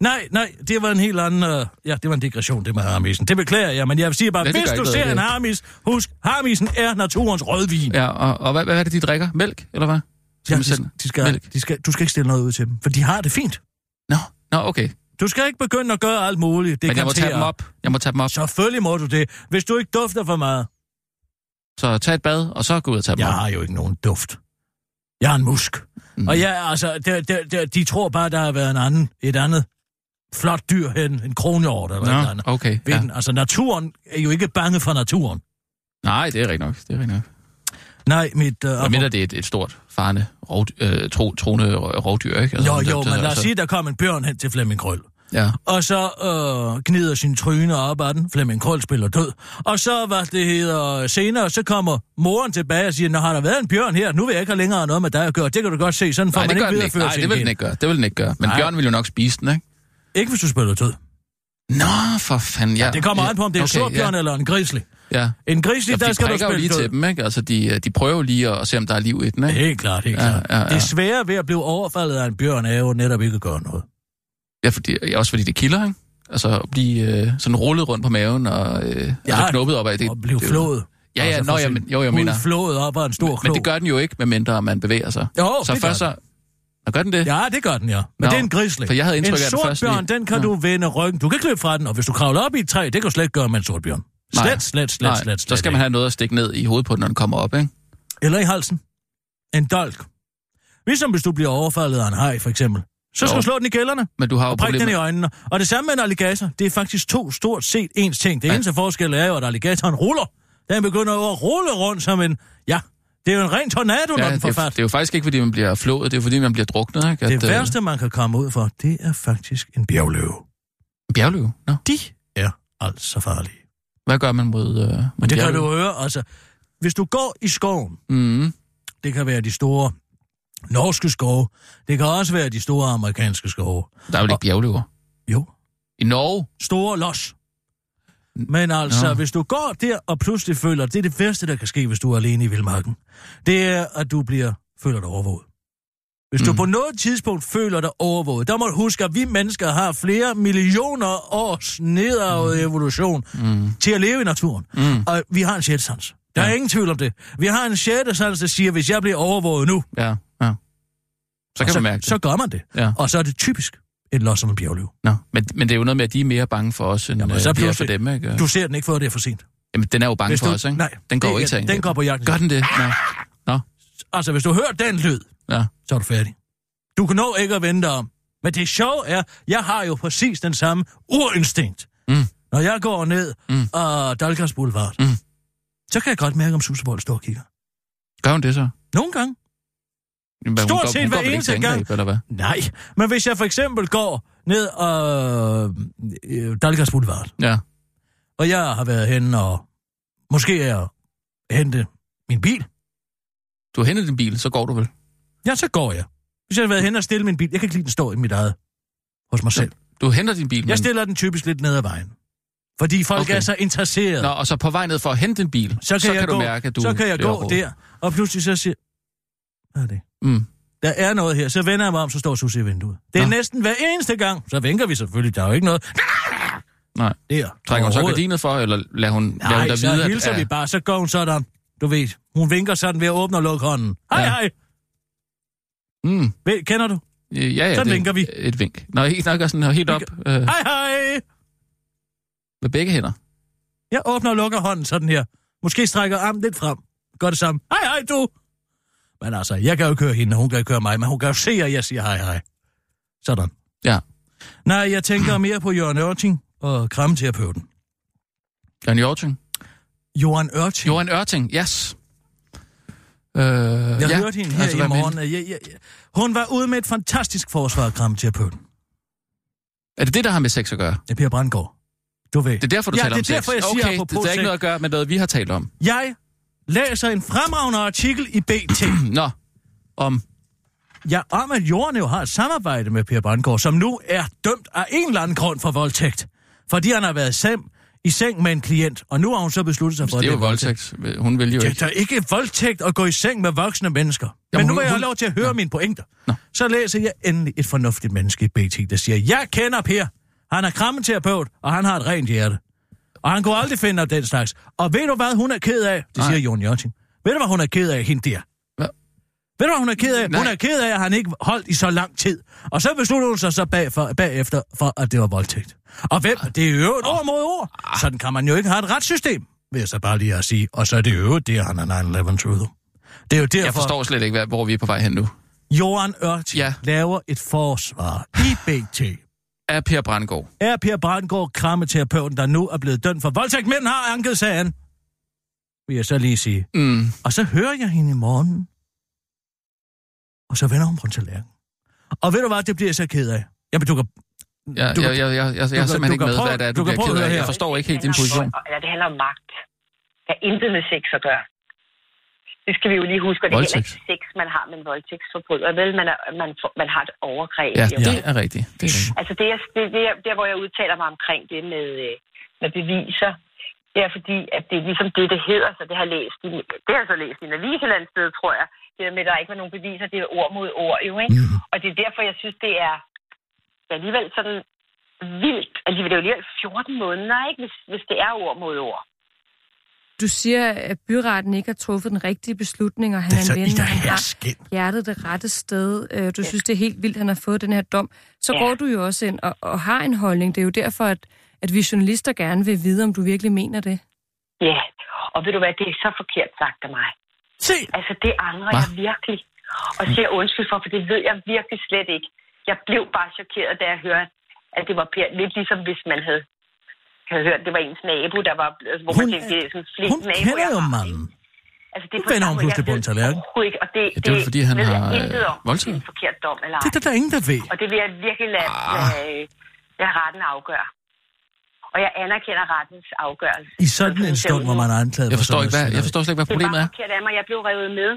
Speaker 5: Nej, nej, det var en helt anden... Uh, ja, det var en digression, det med harmisen. Det beklager jeg, men jeg vil sige bare, ja, hvis du ser en harmis, husk, harmisen er naturens rødvin.
Speaker 3: Ja, og, og hvad, hvad er det, de drikker? Mælk, eller hvad?
Speaker 5: Ja, de, de skal, Mælk. De skal, du skal ikke stille noget ud til dem, for de har det fint.
Speaker 3: Nå, nå okay.
Speaker 5: Du skal ikke begynde at gøre alt muligt. Det
Speaker 3: men jeg må tage dem op. Jeg må tage dem op.
Speaker 5: Selvfølgelig må du det, hvis du ikke dufter for meget.
Speaker 3: Så tag et bad, og så gå ud og tage dem
Speaker 5: Jeg har jo ikke nogen duft. Jeg har en musk. Mm. Og ja, altså, de, de, de, de tror bare, der har været en anden, et andet flot dyr hen, en kronhjort eller noget andet.
Speaker 3: okay.
Speaker 5: Ja. Den, altså, naturen er jo ikke bange for naturen.
Speaker 3: Nej, det er rigtigt nok. Det er rigtigt nok.
Speaker 5: Nej, mit... Uh,
Speaker 3: og mindre det er et, et stort, farne, rov, øh, tro, troende rovdyr, ikke? Altså,
Speaker 5: jo, jo,
Speaker 3: det,
Speaker 5: men lad os
Speaker 3: altså-
Speaker 5: sige, der kom en bjørn hen til Flemming Krøl.
Speaker 3: Ja.
Speaker 5: Og så øh, gnider sin tryne op ad den. Flemming Krøl spiller død. Og så, hvad det hedder, senere, så kommer moren tilbage og siger, Nå, har der været en bjørn her? Nu vil jeg ikke have længere noget med dig at gøre. Det kan du godt se. Sådan får
Speaker 3: Nej,
Speaker 5: man ikke videreført
Speaker 3: Nej, det vil den ikke gøre. Det vil den ikke gøre. Men
Speaker 5: Nej.
Speaker 3: bjørn vil jo nok spise den, ikke?
Speaker 5: Ikke hvis du spiller død.
Speaker 3: Nå, for fanden, ja.
Speaker 5: Ja, det kommer an på, om det er en
Speaker 3: okay,
Speaker 5: sortbjørn
Speaker 3: ja.
Speaker 5: eller en grizzly.
Speaker 3: Ja.
Speaker 5: En grizzly,
Speaker 3: Ja,
Speaker 5: der
Speaker 3: de
Speaker 5: skal du spille
Speaker 3: lige
Speaker 5: død.
Speaker 3: til dem, ikke? Altså, de, de prøver lige at se, om der er liv i den, ikke?
Speaker 5: Helt klart, helt
Speaker 3: Ja,
Speaker 5: klart.
Speaker 3: ja, ja.
Speaker 5: Det svære ved at blive overfaldet af en bjørn er jo netop ikke at gøre noget.
Speaker 3: Ja, fordi, ja, også fordi det kilder, ikke? Altså at blive øh, sådan rullet rundt på maven og øh, ja, altså knuppet op af det.
Speaker 5: Og blive flået.
Speaker 3: Ja, ja, nå, ja, men, jo, jeg mener.
Speaker 5: flået op af en stor
Speaker 3: Men,
Speaker 5: klog.
Speaker 3: men det gør den jo ikke, medmindre man bevæger sig.
Speaker 5: Jo,
Speaker 3: så
Speaker 5: det
Speaker 3: først så... Nå, gør den det?
Speaker 5: Ja, det gør den, ja. Men
Speaker 3: Nå,
Speaker 5: det er en grizzly.
Speaker 3: for jeg havde indtryk
Speaker 5: en
Speaker 3: af den først
Speaker 5: sortbjørn,
Speaker 3: lige-
Speaker 5: den kan
Speaker 3: Nå.
Speaker 5: du vende ryggen. Du kan løbe fra den, og hvis du kravler op i et træ, det kan du slet ikke gøre med en sortbjørn. Slet,
Speaker 3: Nej.
Speaker 5: slet, slet,
Speaker 3: Nej,
Speaker 5: slet, slet.
Speaker 3: så skal man have noget at stikke ned i hovedet på den, når den kommer op, ikke?
Speaker 5: Eller i halsen. En dolk. Ligesom hvis du bliver overfaldet af en haj, for eksempel. Så skal
Speaker 3: Jo.
Speaker 5: du slå den i kælderne
Speaker 3: Men du har jo
Speaker 5: og prikke den i
Speaker 3: problemer...
Speaker 5: øjnene. Og det samme med en alligator. Det er faktisk to stort set ens ting. Det
Speaker 3: Ja.
Speaker 5: eneste forskel er jo, at alligatoren ruller. Den begynder jo at rulle rundt som en... Ja, det er jo en ren tornado, når
Speaker 3: Ja,
Speaker 5: den
Speaker 3: det,
Speaker 5: får fat.
Speaker 3: det er jo faktisk ikke, fordi man bliver flået, det er fordi, man bliver druknet, ikke?
Speaker 5: Det
Speaker 3: øh,
Speaker 5: værste, man kan komme ud for, det er faktisk en bjergløve.
Speaker 3: Bjergløve? Nå.
Speaker 5: De er altså farlige.
Speaker 3: Hvad gør man mod, øh,
Speaker 5: Men det kan
Speaker 3: bjergløve?
Speaker 5: du høre, altså... Hvis du går i skoven,
Speaker 3: Mm.
Speaker 5: det kan være de store norske skove, det kan også være de store amerikanske skove.
Speaker 3: Der er vel ikke bjergløver?
Speaker 5: Jo,
Speaker 3: I Norge?
Speaker 5: store los. Men altså,
Speaker 3: Nå.
Speaker 5: hvis du går der og pludselig føler, det er det værste, der kan ske, hvis du er alene i vildmarken, det er, at du bliver, føler dig overvåget. Hvis du
Speaker 3: Mm.
Speaker 5: på noget tidspunkt føler dig overvåget, der må du huske, at vi mennesker har flere millioner års nedarvet evolution
Speaker 3: Mm.
Speaker 5: til at leve i naturen.
Speaker 3: Mm.
Speaker 5: Og vi har en sjette sans. Der er
Speaker 3: Ja.
Speaker 5: ingen tvivl om det. Vi har en sjette sans, der siger, hvis jeg bliver overvåget nu,
Speaker 3: Ja, ja. Så kan
Speaker 5: så,
Speaker 3: man mærke det.
Speaker 5: så gør man det.
Speaker 3: Ja.
Speaker 5: Og så er det typisk et los som en bjergløv.
Speaker 3: Nå, men, men det er jo noget med, at de er mere bange for os, end
Speaker 5: Jamen,
Speaker 3: Jamen,
Speaker 5: så
Speaker 3: øh, vi er for dem, ikke?
Speaker 5: Du ser den ikke, før det er for sent.
Speaker 3: Jamen, den er jo bange
Speaker 5: Hvis
Speaker 3: for
Speaker 5: du-
Speaker 3: os, ikke?
Speaker 5: nej,
Speaker 3: den går
Speaker 5: det
Speaker 3: ikke til
Speaker 5: den går på jagt.
Speaker 3: Gør den det? Nå.
Speaker 5: Altså, hvis du hører den lyd,
Speaker 3: Ja.
Speaker 5: så er du færdig. Du kan nå ikke at vente om. Men det sjove er, jeg har jo præcis den samme urinstinkt.
Speaker 3: Mm.
Speaker 5: Når jeg går ned
Speaker 3: Mm.
Speaker 5: ad Dalgas Boulevard,
Speaker 3: Mm.
Speaker 5: så kan jeg godt mærke, om Susebold står og kigger.
Speaker 3: Gør hun det så?
Speaker 5: Nogle gange.
Speaker 3: Hvad,
Speaker 5: Stort set hver eneste
Speaker 3: til angreb,
Speaker 5: gang.
Speaker 3: Eller hvad?
Speaker 5: Nej, men hvis jeg for eksempel går ned ad øh, Dalgas Boulevard,
Speaker 3: Ja.
Speaker 5: og jeg har været henne og måske er hente min bil,
Speaker 3: Du har hentet din bil, så går du vel?
Speaker 5: ja, så går jeg. Hvis jeg har været henne og stille min bil, jeg kan ikke lide, den står i mit eget, hos mig selv.
Speaker 3: Du henter din bil, men...
Speaker 5: Jeg stiller den typisk lidt ned ad vejen. Fordi folk
Speaker 3: Okay.
Speaker 5: er så interesserede.
Speaker 3: Nå, og så på vej ned for at hente din bil,
Speaker 5: så kan,
Speaker 3: så
Speaker 5: jeg
Speaker 3: kan
Speaker 5: gå,
Speaker 3: du mærke, at du
Speaker 5: så kan jeg gå
Speaker 3: overvåget.
Speaker 5: der, og pludselig så siger hvad er det?
Speaker 3: Mm.
Speaker 5: Der er noget her. Så vender jeg mig om, så står Susie i vinduet. Det er
Speaker 3: Nå.
Speaker 5: næsten hver eneste gang. Så vinker vi selvfølgelig. Der er jo ikke noget.
Speaker 3: Nej.
Speaker 5: Der.
Speaker 3: Trækker hun så gardinet for, eller lader hun, lader hun
Speaker 5: Nej,
Speaker 3: der
Speaker 5: så
Speaker 3: vide,
Speaker 5: hilser
Speaker 3: at...
Speaker 5: vi bare. Så går hun sådan. Du ved, hun vinker sådan ved at åbne og lukke hånden. Hej,
Speaker 3: Ja.
Speaker 5: hej.
Speaker 3: Mm.
Speaker 5: Ved, kender du?
Speaker 3: Ja, ja,
Speaker 5: Sådan
Speaker 3: det er
Speaker 5: vinker vi.
Speaker 3: Et vink. Nå, ikke nok sådan helt op øh,
Speaker 5: Hej, hej.
Speaker 3: med begge hænder.
Speaker 5: Jeg åbner og lukker hånden sådan her. Måske strækker armen lidt frem. Gør det samme. Hej, hej, du. Men altså, jeg kan jo køre hende, hun kan køre mig, men hun kan jo se, at jeg siger hej, hej. Sådan.
Speaker 3: Ja.
Speaker 5: Nej, jeg tænker mere på Jørgen Ørting og kramterapeuten.
Speaker 3: Jørgen Jorting.
Speaker 5: Jørgen Ørting.
Speaker 3: Johan Ørting, yes. Øh,
Speaker 5: jeg
Speaker 3: ja.
Speaker 5: hørte hende her
Speaker 3: altså,
Speaker 5: i
Speaker 3: er
Speaker 5: morgen. Jeg, jeg, jeg, hun var ude med et fantastisk forsvar af kramterapeuten.
Speaker 3: Er det det, der har med sex at gøre?
Speaker 5: Det er Per Brandgaard. Du ved.
Speaker 3: Det er derfor, du
Speaker 5: ja,
Speaker 3: taler
Speaker 5: det er
Speaker 3: om
Speaker 5: derfor,
Speaker 3: sex?
Speaker 5: jeg siger
Speaker 3: okay,
Speaker 5: apropos
Speaker 3: det har ikke
Speaker 5: sex.
Speaker 3: noget at gøre med noget, vi har talt om.
Speaker 5: Jeg læser en fremragende artikel i BT.
Speaker 3: Nå, om...
Speaker 5: Ja, om at Jorden jo har et samarbejde med Per Brandgaard, som nu er dømt af en eller anden grund for voldtægt. Fordi han har været sam i seng med en klient, og nu har hun så besluttet sig for,
Speaker 3: Det er
Speaker 5: at
Speaker 3: jo voldtægt. Hun vil jo
Speaker 5: Det
Speaker 3: ikke.
Speaker 5: er da ikke voldtægt at gå i seng med voksne mennesker. Men
Speaker 3: Jamen,
Speaker 5: nu
Speaker 3: hun-
Speaker 5: vil jeg have
Speaker 3: hun-
Speaker 5: lov til at høre mine pointer.
Speaker 3: Nå.
Speaker 5: Så læser jeg endelig et fornuftigt menneske i BT, der siger, jeg kender Per. Han er krammeterapeut, og han har et rent hjerte. Og han kunne aldrig finde af den slags. Og ved du hvad hun er ked af? Det
Speaker 3: Nej.
Speaker 5: siger Jon Jotting. Ved du hvad hun er ked af, hende der? Ved du hvad hun er ked af?
Speaker 3: Nej.
Speaker 5: Hun er ked af, at han ikke holdt i så lang tid. Og så besluttede hun sig så bag for, bagefter for, at det var voldtægt. Og hvem? Det er jo et ord mod ord. Sådan kan man jo ikke have et retssystem, vil jeg så bare lige at sige. Og så er det jo det, han er 9-11 truther. Det er jo derfor,
Speaker 3: Jeg forstår slet ikke, hvor vi er på vej hen nu.
Speaker 5: Johan
Speaker 3: Ja.
Speaker 5: ja. laver et forsvar i BT.
Speaker 3: Er Per Brandgaard.
Speaker 5: Er Per Brandgaard krammeterapeuten, der nu er blevet dømt for voldtægt, men har anket sagen. vil jeg så lige sige.
Speaker 3: Mm.
Speaker 5: Og så hører jeg hende i morgen. Og så vender hun på en tallerken. Og ved du hvad, det bliver jeg så ked af. Jamen, du kan...
Speaker 3: Ja,
Speaker 5: du
Speaker 3: jeg, jeg, jeg, jeg, jeg er simpelthen ikke med,
Speaker 5: prøve,
Speaker 3: hvad det er, du,
Speaker 5: du
Speaker 3: bliver ked af.
Speaker 5: her.
Speaker 3: Jeg forstår ikke helt din position.
Speaker 7: Ja, det handler om magt. Det har intet med sex at gøre. Det skal vi jo lige huske, og det er heller ikke sex, man har med en voldtægtsforbryder. Vel, man, er, man, får, man har et overgreb.
Speaker 3: Ja,
Speaker 7: jo.
Speaker 3: det er rigtigt. Det er rigtigt.
Speaker 7: Altså, det er, det, det er der, hvor jeg udtaler mig omkring det med, øh, med beviser. Det er fordi, at det er ligesom det, det hedder, så det har, læst i, det har så læst i en avis eller andet sted, tror jeg. Det der med, at der ikke var nogen beviser, det er ord mod ord, jo, ikke? Mm. Og det er derfor, jeg synes, det er, det er alligevel sådan vildt. Alligevel, det er jo alligevel 14 måneder, ikke? Hvis, hvis det er ord mod ord.
Speaker 8: Du siger, at byretten ikke har truffet den rigtige beslutning, og han er,
Speaker 5: er
Speaker 8: en ven, og han har hjertet det rette sted. Øh, Du synes, det er helt vildt, at han har fået den her dom. Så
Speaker 7: Ja.
Speaker 8: går du jo også ind og, og har en holdning. Det er jo derfor, at, at vi journalister gerne vil vide, om du virkelig mener det.
Speaker 7: Ja, og ved du hvad, det er så forkert sagt af mig.
Speaker 5: Se!
Speaker 7: Altså, det angrer
Speaker 3: Hva?
Speaker 7: jeg virkelig. Og siger undskyld for, for det ved jeg virkelig slet ikke. Jeg blev bare chokeret, da jeg hørte, at det var Per. Lidt ligesom hvis man havde, havde hørt, at det var ens nabo, der var... altså, Hvor
Speaker 5: Hun,
Speaker 7: man tænkte, det er sådan flink
Speaker 5: hun
Speaker 7: nabo,
Speaker 5: kender jo manden.
Speaker 7: Altså, det er
Speaker 5: Nu
Speaker 7: på
Speaker 5: vender hun pludselig på en tallerken.
Speaker 7: og det,
Speaker 3: Ja, det er fordi han har, øh, voldtaget.
Speaker 7: Det er en forkert dom, eller
Speaker 5: Det er der, der ingen, der ved.
Speaker 7: Og det vil jeg virkelig lade,
Speaker 3: Ah.
Speaker 7: lade, lade retten afgøre. Og jeg anerkender rettens afgørelse.
Speaker 5: I sådan en stund, hvor man er anklaget
Speaker 3: Jeg
Speaker 5: for
Speaker 3: forstår, ikke, hvad, jeg forstår slet ikke, hvad
Speaker 7: Det er
Speaker 3: problemet
Speaker 7: bare
Speaker 3: er.
Speaker 7: forkert af mig. Jeg blev revet med.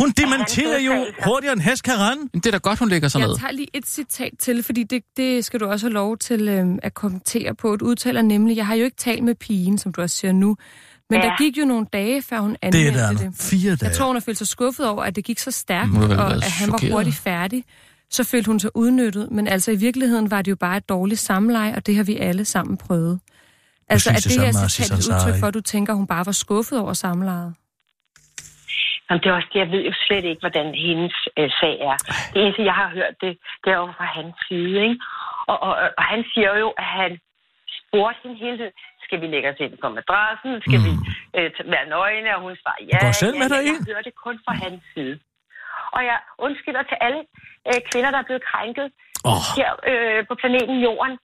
Speaker 5: Hun dementerer jo hurtigere end hest kan rende.
Speaker 3: Men Det er da godt, hun lægger sig ned.
Speaker 8: Jeg tager lige et citat til, fordi det, det skal du også have lov til øhm, at kommentere på. Du udtaler nemlig, jeg har jo ikke talt med pigen, som du også siger nu, men
Speaker 7: Ja.
Speaker 8: der gik jo nogle dage, før hun
Speaker 5: Det er
Speaker 8: anmeldte
Speaker 5: der
Speaker 8: det.
Speaker 5: Fire dage.
Speaker 8: Jeg tror, hun har følt sig skuffet over, at det gik så stærkt, og at han var
Speaker 3: chokeret.
Speaker 8: hurtigt færdig. Så følte hun sig udnyttet, men altså i virkeligheden var det jo bare et dårligt samleje, og det har vi alle sammen prøvet. Altså er
Speaker 5: det
Speaker 8: her citat
Speaker 5: Aziz
Speaker 8: et udtryk for, at du tænker, at hun bare var skuffet over samlejet?
Speaker 7: Jamen, det er også det, jeg ved jo slet ikke, hvordan hendes øh, sag er. Det eneste, jeg har hørt, det, det er jo fra hans side, ikke? Og, og, og han siger jo, at han spurgte hende hele tiden, skal vi lægge os ind på madrassen? Skal mm. vi øh, være nøgne? Og hun svarer, ja,
Speaker 5: går selv
Speaker 7: ja,
Speaker 5: med
Speaker 7: ja,
Speaker 5: derind.
Speaker 7: jeg hører det kun fra hans side. Og jeg undskylder til alle øh, kvinder, der er blevet krænket
Speaker 5: Åh.
Speaker 7: her øh, på planeten Jorden.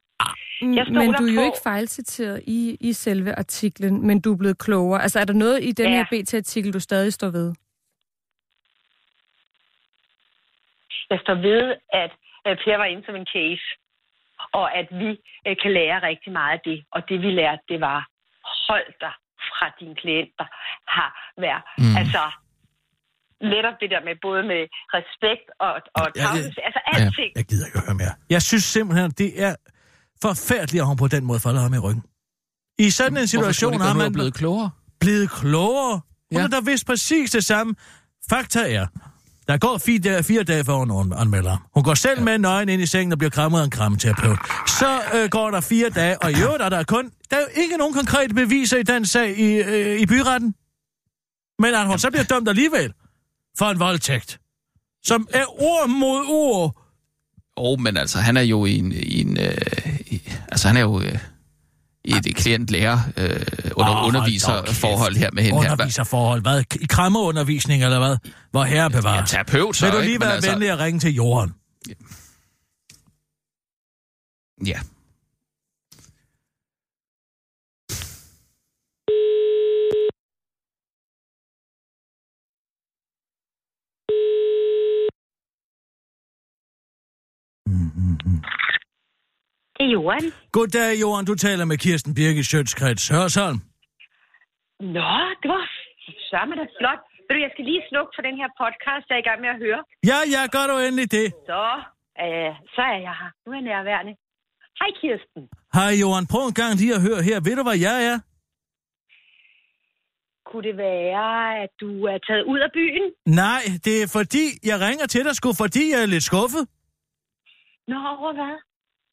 Speaker 7: Jeg stoler
Speaker 8: Men du er jo
Speaker 7: på-
Speaker 8: ikke fejlciteret i, i selve artiklen, men du er blevet klogere. Altså er der noget i den
Speaker 7: Ja.
Speaker 8: her BT-artikel, du stadig står ved?
Speaker 7: Jeg står ved, at Per var inde som en case, og at vi øh, kan lære rigtig meget af det. Og det vi lærte, det var, hold dig fra dine klienter. Har vær, mm. altså, netop det der med både med respekt og, og
Speaker 5: Ja, ja.
Speaker 7: tavshed, altså alting.
Speaker 5: Jeg gider ikke høre mere. Jeg synes simpelthen, det er forfærdeligt, at hun på den måde falder ham i ryggen. I sådan en situation har man
Speaker 3: blevet klogere.
Speaker 5: blevet klogere. Hun
Speaker 3: Ja.
Speaker 5: ja. har da vidst præcis det samme. Fakta er, der går fire dage, fire dage før hun anmelder. Hun går selv ja. med nøgen ind i sengen og bliver krammet af en krammeterapeut. Så øh, går der fire dage, og i øvrigt er der kun... Der er jo ikke nogen konkrete beviser i den sag i, øh, i byretten. Men at hun så bliver dømt alligevel for en voldtægt, som er ord mod ord.
Speaker 3: Oh, men altså, han er jo i en... I en øh, i, altså, han er jo øh, et klient-lærer øh, under
Speaker 5: Åh,
Speaker 3: oh, underviserforhold her med hende.
Speaker 5: Underviserforhold. Hvad? I krammerundervisning, eller hvad? Hvor herre
Speaker 3: Ja,
Speaker 5: bevarer.
Speaker 3: terapeut, så
Speaker 5: Vil du
Speaker 3: ikke,
Speaker 5: lige
Speaker 3: men
Speaker 5: være
Speaker 3: altså,
Speaker 5: venlig at ringe til jorden?
Speaker 3: Ja.
Speaker 7: Det er Johan.
Speaker 5: Goddag, Johan. Du taler med Kirsten Birke Sjøtskreds Hørsholm.
Speaker 7: Nå, det var sørme da flot. Ved du, jeg skal lige slukke for den her podcast, jeg er i gang med at høre.
Speaker 5: Ja, ja, gør du endelig det.
Speaker 7: Så, øh, så er jeg her. Nu er jeg nærværende. Hej, Kirsten.
Speaker 5: Hej, Johan. Prøv en gang lige at høre her. Ved du, hvad jeg er?
Speaker 7: Kunne det være, at du er taget ud af byen?
Speaker 5: Nej, det er fordi, jeg ringer til dig, sgu fordi jeg er lidt skuffet.
Speaker 7: Nå, over hvad?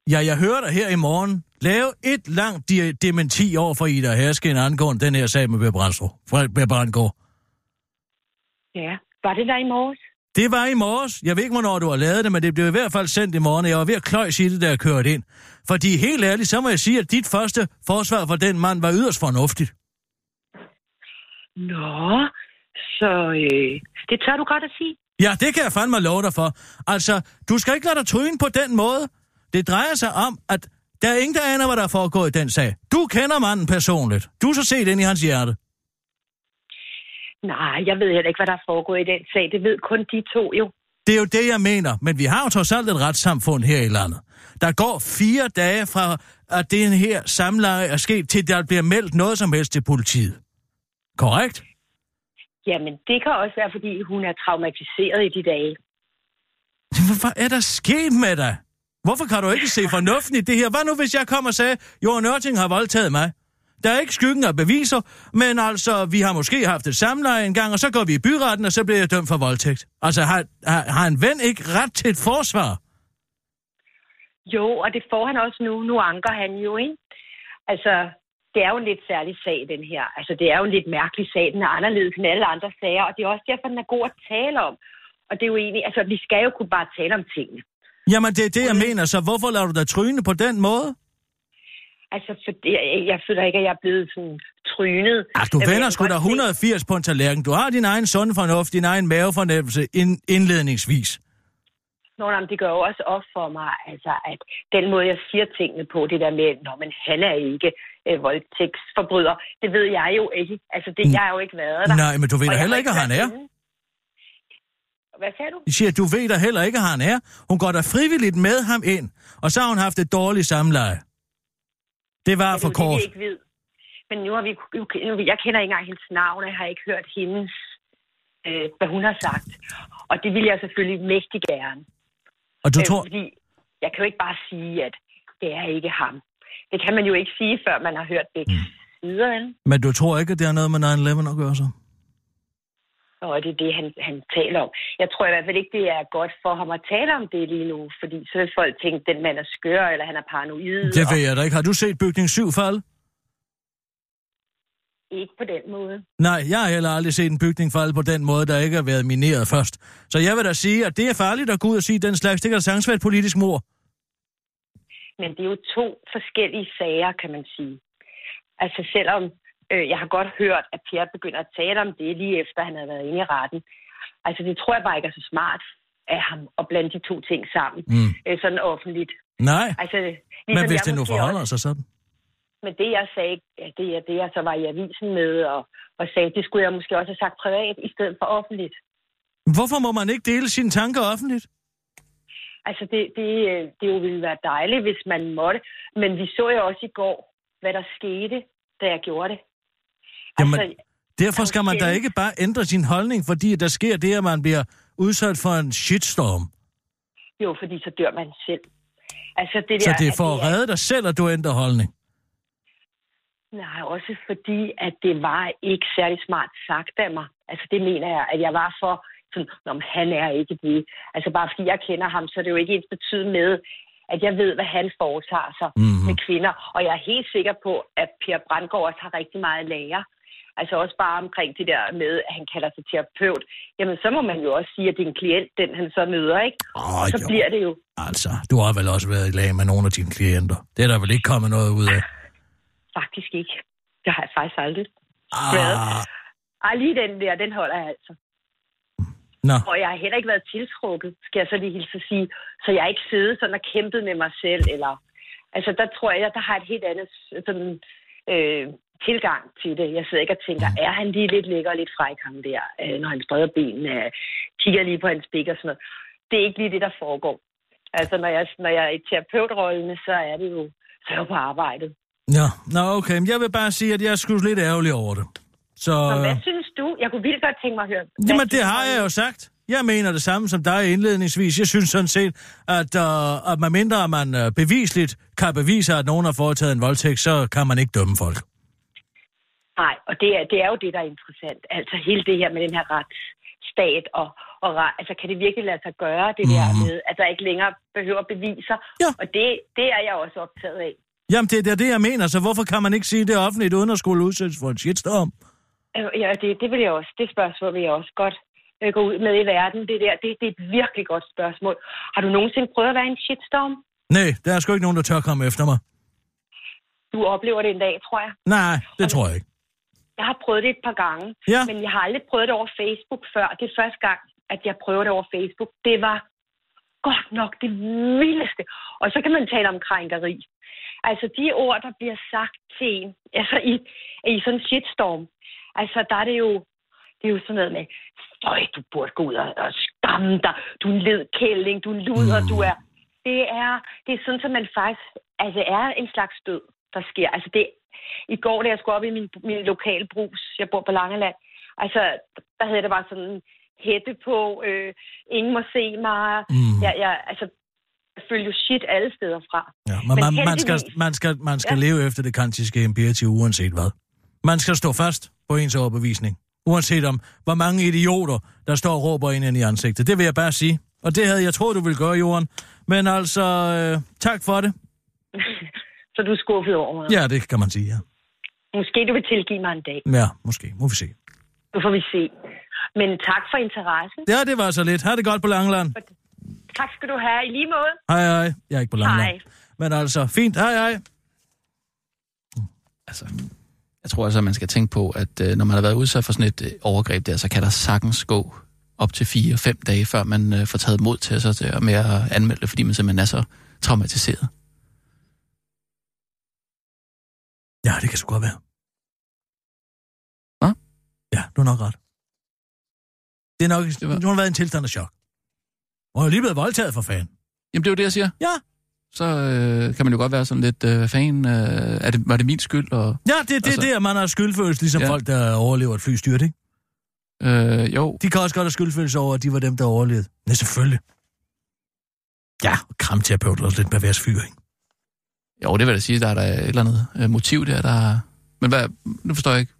Speaker 5: Ja, jeg hører dig her i morgen. Lave et langt de- dementi over for Ida Hersken angående den her sag med Bebrandsgaard. Brandgaard.
Speaker 7: Ja, var det der i morges?
Speaker 5: Det var i morges. Jeg ved ikke, hvornår du har lavet det, men det blev i hvert fald sendt i morgen. Jeg var ved at kløjs i det, der kørt ind. Fordi helt ærligt, så må jeg sige, at dit første forsvar for den mand var yderst fornuftigt.
Speaker 7: Nå, så øh, det tør du godt at sige.
Speaker 5: Ja, det kan jeg fandme love dig for. Altså, du skal ikke lade dig tryne på den måde. Det drejer sig om, at der er ingen, der aner, hvad der er foregået i den sag. Du kender manden personligt. Du har så set ind i hans hjerte.
Speaker 7: Nej, jeg ved heller ikke, hvad der er foregået i den sag. Det ved kun de to jo.
Speaker 5: Det er jo det, jeg mener. Men vi har jo trods alt et retssamfund her i landet. Der går fire dage fra, at den her samleje er sket, til der bliver meldt noget som helst til politiet. Korrekt?
Speaker 7: Jamen, det kan også være, fordi hun er traumatiseret i de dage.
Speaker 5: Hvad er der sket med dig? Hvorfor kan du ikke se fornuften i det her? Hvad nu, hvis jeg kommer og sagde, Jorden Ørting har voldtaget mig? Der er ikke skyggen af beviser, men altså, vi har måske haft et samleje en gang, og så går vi i byretten, og så bliver jeg dømt for voldtægt. Altså, har, har, har en ven ikke ret til et forsvar?
Speaker 7: Jo, og det får han også nu. Nu anker han jo, ikke? Altså, det er jo en lidt særlig sag, den her. Altså, det er jo en lidt mærkelig sag. Den er anderledes end alle andre sager, og det er også derfor, den er god at tale om. Og det er jo egentlig, altså, vi skal jo kunne bare tale om tingene.
Speaker 5: Jamen, det er det, jeg mener. Så hvorfor lader du dig tryne på den måde?
Speaker 7: Altså, for det, jeg føler ikke, at jeg er blevet sådan trynet.
Speaker 5: Altså, du vender sgu da 180 på en tallerken. Du har din egen sund fornuft, din egen mavefornemmelse ind, indledningsvis.
Speaker 7: Nå, nej, det gør jo også op for mig, altså, at den måde, jeg siger tingene på, det der med, når men han er ikke øh, voldtægtsforbryder, det ved jeg jo ikke. Altså, det, jeg har jo ikke været der.
Speaker 5: Nej, men du ved da heller ikke, at han er.
Speaker 7: Hvad sagde du?
Speaker 5: Jeg siger, du ved da heller ikke, at han er. Hun går da frivilligt med ham ind, og så har hun haft et dårligt samleje. Det var
Speaker 7: ja,
Speaker 5: for kort.
Speaker 7: Det, ikke ved. Men nu har vi, nu, jeg kender ikke engang hendes navn, jeg har ikke hørt hendes, øh, hvad hun har sagt. Og det vil jeg selvfølgelig mægtig gerne.
Speaker 5: Og du øh, tror...
Speaker 7: Fordi jeg kan jo ikke bare sige, at det er ikke ham. Det kan man jo ikke sige, før man har hørt begge mm. sider.
Speaker 5: Men du tror ikke, at det har noget med 9-11 at gøre så?
Speaker 7: Og det er det, han, han taler om. Jeg tror i hvert fald ikke, det er godt for ham at tale om det lige nu, fordi så vil folk tænke, den mand er skør, eller han er paranoid.
Speaker 5: Det ved jeg da ikke. Har du set bygning 7 fald?
Speaker 7: Ikke på den måde.
Speaker 5: Nej, jeg har heller aldrig set en bygning falde på den måde, der ikke har været mineret først. Så jeg vil da sige, at det er farligt at gå ud og sige den slags. Det kan sagtens være et politisk mor.
Speaker 7: Men det er jo to forskellige sager, kan man sige. Altså selvom øh, jeg har godt hørt, at Pierre begynder at tale om det lige efter, han havde været inde i retten. Altså det tror jeg bare ikke er så smart af ham at blande de to ting sammen. Mm. Øh, sådan offentligt.
Speaker 5: Nej, altså, ligesom men hvis det nu forholder også... sig sådan.
Speaker 7: Men det, jeg sagde, det er det, jeg så var i avisen med, og, og sagde, det skulle jeg måske også have sagt privat, i stedet for offentligt.
Speaker 5: Hvorfor må man ikke dele sine tanker offentligt?
Speaker 7: Altså, det, det, det jo ville være dejligt, hvis man måtte. Men vi så jo også i går, hvad der skete, da jeg gjorde det.
Speaker 5: Jamen, altså, derfor skal man da ikke bare ændre sin holdning, fordi der sker det, at man bliver udsat for en shitstorm.
Speaker 7: Jo, fordi så dør man selv. Altså, det der,
Speaker 5: så det er for at redde dig selv, at du ændrer holdning?
Speaker 7: Nej, også fordi, at det var ikke særlig smart sagt af mig. Altså det mener jeg, at jeg var for sådan, om han er ikke det. Altså bare fordi jeg kender ham, så er det jo ikke ens betydende med, at jeg ved, hvad han foretager sig mm-hmm. med kvinder. Og jeg er helt sikker på, at Per Brandgaard også har rigtig meget at lære. Altså også bare omkring det der med, at han kalder sig terapeut. Jamen så må man jo også sige, at det er en klient, den han så møder, ikke?
Speaker 5: Oh,
Speaker 7: så
Speaker 5: jo.
Speaker 7: bliver det jo.
Speaker 5: Altså, du har vel også været i lag med nogle af dine klienter. Det er der vel ikke kommet noget ud af?
Speaker 7: Faktisk ikke. Det har jeg faktisk aldrig. Ah. Ej, lige den der, den holder jeg altså.
Speaker 5: Nå.
Speaker 7: Og jeg har heller ikke været tiltrukket, skal jeg så lige hilse at sige. Så jeg har ikke siddet sådan og kæmpet med mig selv, eller... Altså, der tror jeg, der har et helt andet sådan, øh, tilgang til det. Jeg sidder ikke og tænker, mm. er han lige lidt lækker og lidt fræk ham der, øh, når han spreder benene, øh, kigger lige på hans blik og sådan noget. Det er ikke lige det, der foregår. Altså, når jeg, når jeg er i terapeutrollene, så er det jo, så er jeg på arbejdet.
Speaker 5: Ja, nå okay. Men jeg vil bare sige, at jeg er sgu lidt ærgerlig over det. Så...
Speaker 7: Nå, hvad synes du? Jeg kunne vildt godt tænke mig at høre.
Speaker 5: Jamen, det har jeg jo sagt. Jeg mener det samme som dig indledningsvis. Jeg synes sådan set, at, uh, at man mindre man uh, bevisligt kan bevise, at nogen har foretaget en voldtægt, så kan man ikke dømme folk.
Speaker 7: Nej, og det er, det er jo det, der er interessant. Altså hele det her med den her retsstat, og, og altså kan det virkelig lade sig gøre, det mm. der mhm. med, at der ikke længere behøver beviser.
Speaker 5: Ja.
Speaker 7: Og det, det er jeg også optaget af.
Speaker 5: Jamen, det er det, jeg mener, så hvorfor kan man ikke sige det offentligt, uden at skulle udsættes for en shitstorm?
Speaker 7: Ja, det, det vil jeg også. Det spørgsmål vil jeg også godt øh, gå ud med i verden. Det der, det, det er et virkelig godt spørgsmål. Har du nogensinde prøvet at være en shitstorm?
Speaker 5: Nej, der er sgu ikke nogen, der tør komme efter mig.
Speaker 7: Du oplever det en dag, tror jeg.
Speaker 5: Nej, det Og tror jeg ikke.
Speaker 7: Jeg har prøvet det et par gange,
Speaker 5: ja.
Speaker 7: men jeg har aldrig prøvet det over Facebook før. Det er første gang, at jeg prøver det over Facebook. Det var godt nok det vildeste. Og så kan man tale om krænkeri. Altså de ord, der bliver sagt til en, altså i, i sådan en shitstorm, altså der er det jo, Det er jo sådan noget med, Øj, du burde gå ud og, og skamme dig. Du er en ledkælling, du er en luder, mm. du er... Det er, det er sådan, at man faktisk altså, er en slags død, der sker. Altså, det, I går, da jeg skulle op i min, min lokale brus, jeg bor på Langeland, altså, der havde det bare sådan hætte på, øh, ingen må se mig. Mm. Jeg, jeg, altså, jeg følger jo shit alle steder fra.
Speaker 5: Ja, men, men man, man, skal, man skal, man skal ja. leve efter det kantiske imperativ, uanset hvad. Man skal stå fast på ens overbevisning. Uanset om, hvor mange idioter, der står og råber ind i ansigtet. Det vil jeg bare sige. Og det havde jeg troet, du ville gøre, Jorden. Men altså, øh, tak for det.
Speaker 7: Så du er skuffet over mig?
Speaker 5: Ja, det kan man sige, ja.
Speaker 7: Måske du vil tilgive mig en dag.
Speaker 5: Ja, måske. Må vi se.
Speaker 7: Nu får vi se. Men tak for interessen.
Speaker 5: Ja, det var så lidt. Ha' det godt på Langeland.
Speaker 7: Tak skal du have. I lige måde.
Speaker 5: Hej, hej. Jeg er ikke på Langeland. Hej. Men altså, fint. Hej, hej.
Speaker 3: Altså, jeg tror altså, at man skal tænke på, at øh, når man har været udsat for sådan et øh, overgreb der, så kan der sagtens gå op til 4-5 dage, før man øh, får taget mod til sig med at anmelde det, fordi man simpelthen er så traumatiseret.
Speaker 5: Ja, det kan sgu godt være.
Speaker 3: Hvad?
Speaker 5: Ja, du har nok ret. Det er nok, det var... du har været i en tilstand af chok. Og er lige blevet voldtaget for fanden.
Speaker 3: Jamen, det er jo det, jeg siger.
Speaker 5: Ja,
Speaker 3: så øh, kan man jo godt være sådan lidt øh, fan. Øh, er det, var det min skyld? Og,
Speaker 5: ja, det, det altså, er det, at man har skyldfølelse, ligesom ja. folk, der overlever et flystyrt, ikke?
Speaker 3: Øh, jo.
Speaker 5: De kan også godt have skyldfølelse over, at de var dem, der overlevede. Ja, selvfølgelig. Ja, kramterapeut og lidt pervers fyr, ikke?
Speaker 3: Jo, det vil jeg sige, der er der et eller andet øh, motiv der, der... Men hvad, nu forstår jeg ikke.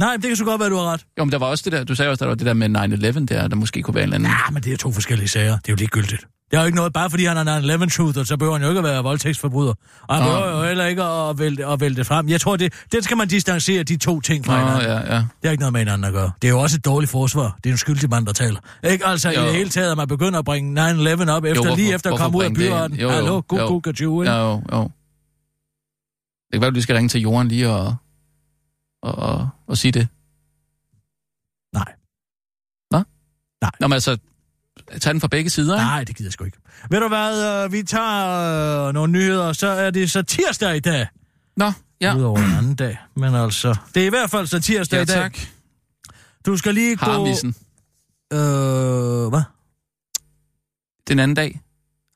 Speaker 5: Nej, det kan så godt være, du har ret.
Speaker 3: Jo, men der var også det der, du sagde også, der var det der med 9-11 der, der måske kunne være en eller anden...
Speaker 5: Ja, men det er to forskellige sager. Det er jo ligegyldigt. Det er jo ikke noget, bare fordi han er en 11 truther, så behøver han jo ikke at være voldtægtsforbryder. Og han oh. behøver jo heller ikke at vælte, at vælte frem. Jeg tror, det, det skal man distancere de to ting fra
Speaker 3: oh,
Speaker 5: hinanden.
Speaker 3: Ja, ja. Det
Speaker 5: har ikke noget med hinanden at gøre. Det er jo også et dårligt forsvar. Det er en skyldig mand, der taler. Ikke altså jo. i det hele taget, at man begynder at bringe 9-11 op, efter, jo, hvorfor, lige efter at komme ud af byretten. Hallo, god, god, god,
Speaker 3: jo, jo, jo. Det kan være, at du skal ringe til Jorden lige og, og, og, og sige det.
Speaker 5: Nej.
Speaker 3: Hvad?
Speaker 5: Nej.
Speaker 3: Nå, men altså, tage den fra begge sider, ikke?
Speaker 5: Nej, det gider jeg sgu ikke. Ved du hvad, øh, vi tager øh, nogle nyheder, så er det så tirsdag i dag.
Speaker 3: Nå, ja.
Speaker 5: Udover en anden dag, men altså, det er i hvert fald så tirsdag
Speaker 3: ja,
Speaker 5: i dag.
Speaker 3: tak.
Speaker 5: Du skal lige gå...
Speaker 3: Harmissen.
Speaker 5: Øh, hvad?
Speaker 3: Den anden dag.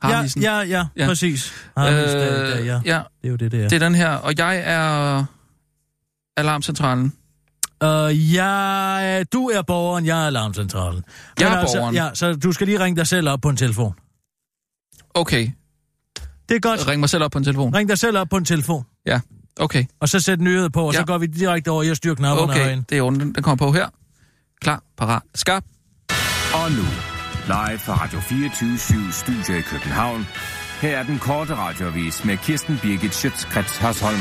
Speaker 5: Ja, ja, ja, ja, præcis. Harmissen øh, ja. ja. Det er jo det, det er.
Speaker 3: Det er den her, og jeg er alarmcentralen.
Speaker 5: Uh, ja, du er borgeren, jeg er alarmcentralen.
Speaker 3: Jeg er altså, borgeren.
Speaker 5: Ja, så du skal lige ringe dig selv op på en telefon.
Speaker 3: Okay.
Speaker 5: Det er godt.
Speaker 3: Ring mig selv op på en telefon.
Speaker 5: Ring dig selv op på en telefon.
Speaker 3: Ja, okay.
Speaker 5: Og så sæt nyheder på, og ja. så går vi direkte over i at styre knapperne
Speaker 3: Okay,
Speaker 5: herinde.
Speaker 3: det er ordentligt. Den kommer på her. Klar, parat, skarp.
Speaker 6: Og nu, live fra Radio 24 Studio i København. Her er den korte radiovis med Kirsten Birgit Schøtzgrads Hasholm.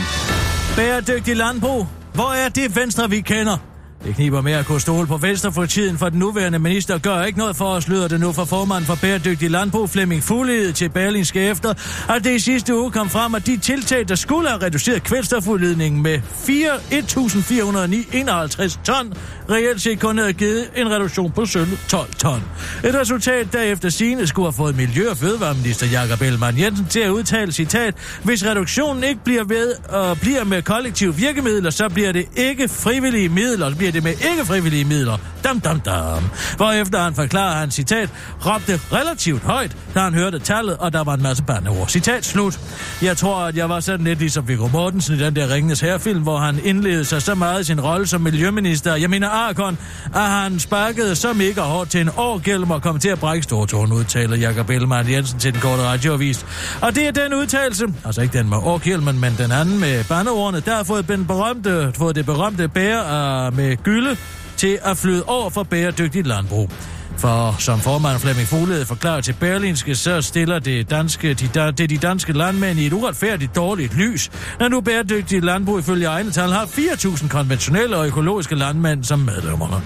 Speaker 5: Bæredygtig landbrug. Hvor er det venstre, vi kender? Det kniber med at kunne stole på Venstre for tiden, for den nuværende minister gør ikke noget for at lyder det nu for formanden for bæredygtig landbrug, Flemming Fuglede, til Berlingske efter, at det i sidste uge kom frem, at de tiltag, der skulle have reduceret kvælstofudledningen med 1.451 ton, reelt set kun havde givet en reduktion på 12 ton. Et resultat, der efter sine skulle have fået Miljø- og Fødevareminister Jakob Ellemann Jensen til at udtale citat, hvis reduktionen ikke bliver ved og bliver med kollektive virkemidler, så bliver det ikke frivillige midler, bliver det med ikke frivillige midler. Dam, dam, dam. Hvorefter han forklarer, han citat, råbte relativt højt, da han hørte tallet, og der var en masse bandeord. Citat slut. Jeg tror, at jeg var sådan lidt ligesom Viggo Mortensen i den der Ringenes Herrefilm, hvor han indledede sig så meget i sin rolle som miljøminister. Jeg mener Arkon, at han sparkede så mega hårdt til en årgælm og kom til at brække stortårn, udtaler Jakob Ellemann Jensen til den korte radioavis. Og det er den udtalelse, altså ikke den med årgælmen, men den anden med bandeordene, der har fået, den berømte, fået det berømte bære uh, med gylde til at flyde over for bæredygtigt landbrug. For som formand Flemming Fuglede forklarer til Berlinske, så stiller det, danske, de, det de danske landmænd i et uretfærdigt dårligt lys, når nu bæredygtigt landbrug ifølge egne tal har 4.000 konventionelle og økologiske landmænd som medlemmerne.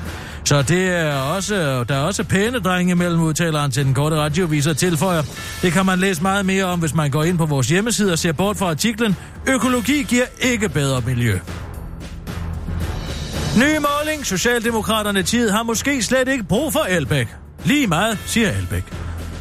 Speaker 5: Så det er også, der er også pæne drenge mellem udtaleren til den korte radioviser tilføjer. Det kan man læse meget mere om, hvis man går ind på vores hjemmeside og ser bort fra artiklen Økologi giver ikke bedre miljø. Ny måling. Socialdemokraterne tid har måske slet ikke brug for Elbæk. Lige meget, siger Elbæk.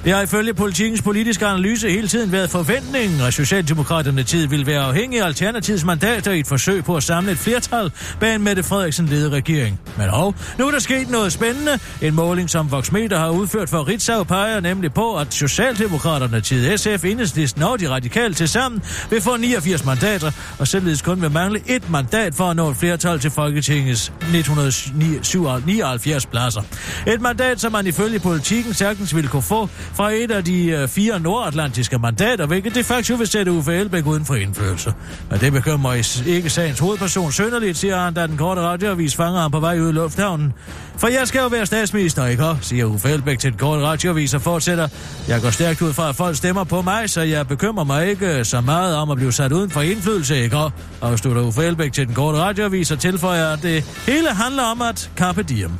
Speaker 5: Det har ifølge politikens politiske analyse hele tiden været forventningen, at Socialdemokraterne tid ville være afhængig af Alternativets mandater i et forsøg på at samle et flertal bag en Mette Frederiksen ledet regering. Men og, nu er der sket noget spændende. En måling, som Voxmeter har udført for Ritzau, peger nemlig på, at Socialdemokraterne tid SF, Enhedslisten og de radikale til sammen vil få 89 mandater, og således kun vil mangle et mandat for at nå et flertal til Folketingets 179 pladser. Et mandat, som man ifølge politikken sagtens ville kunne få fra et af de øh, fire nordatlantiske mandater, hvilket de facto vil sætte Uffe Elbæk uden for indflydelse. Men det bekymrer ikke sagens hovedperson sønderligt, siger han, da den korte radioavis fanger ham på vej ud i lufthavnen. For jeg skal jo være statsminister, ikke? siger Uffe Elbæk til den korte radioavis og fortsætter. Jeg går stærkt ud fra, at folk stemmer på mig, så jeg bekymrer mig ikke så meget om at blive sat uden for indflydelse, ikke? Afslutter Uffe Elbæk til den korte radioavis og tilføjer, at det hele handler om at kappe diem.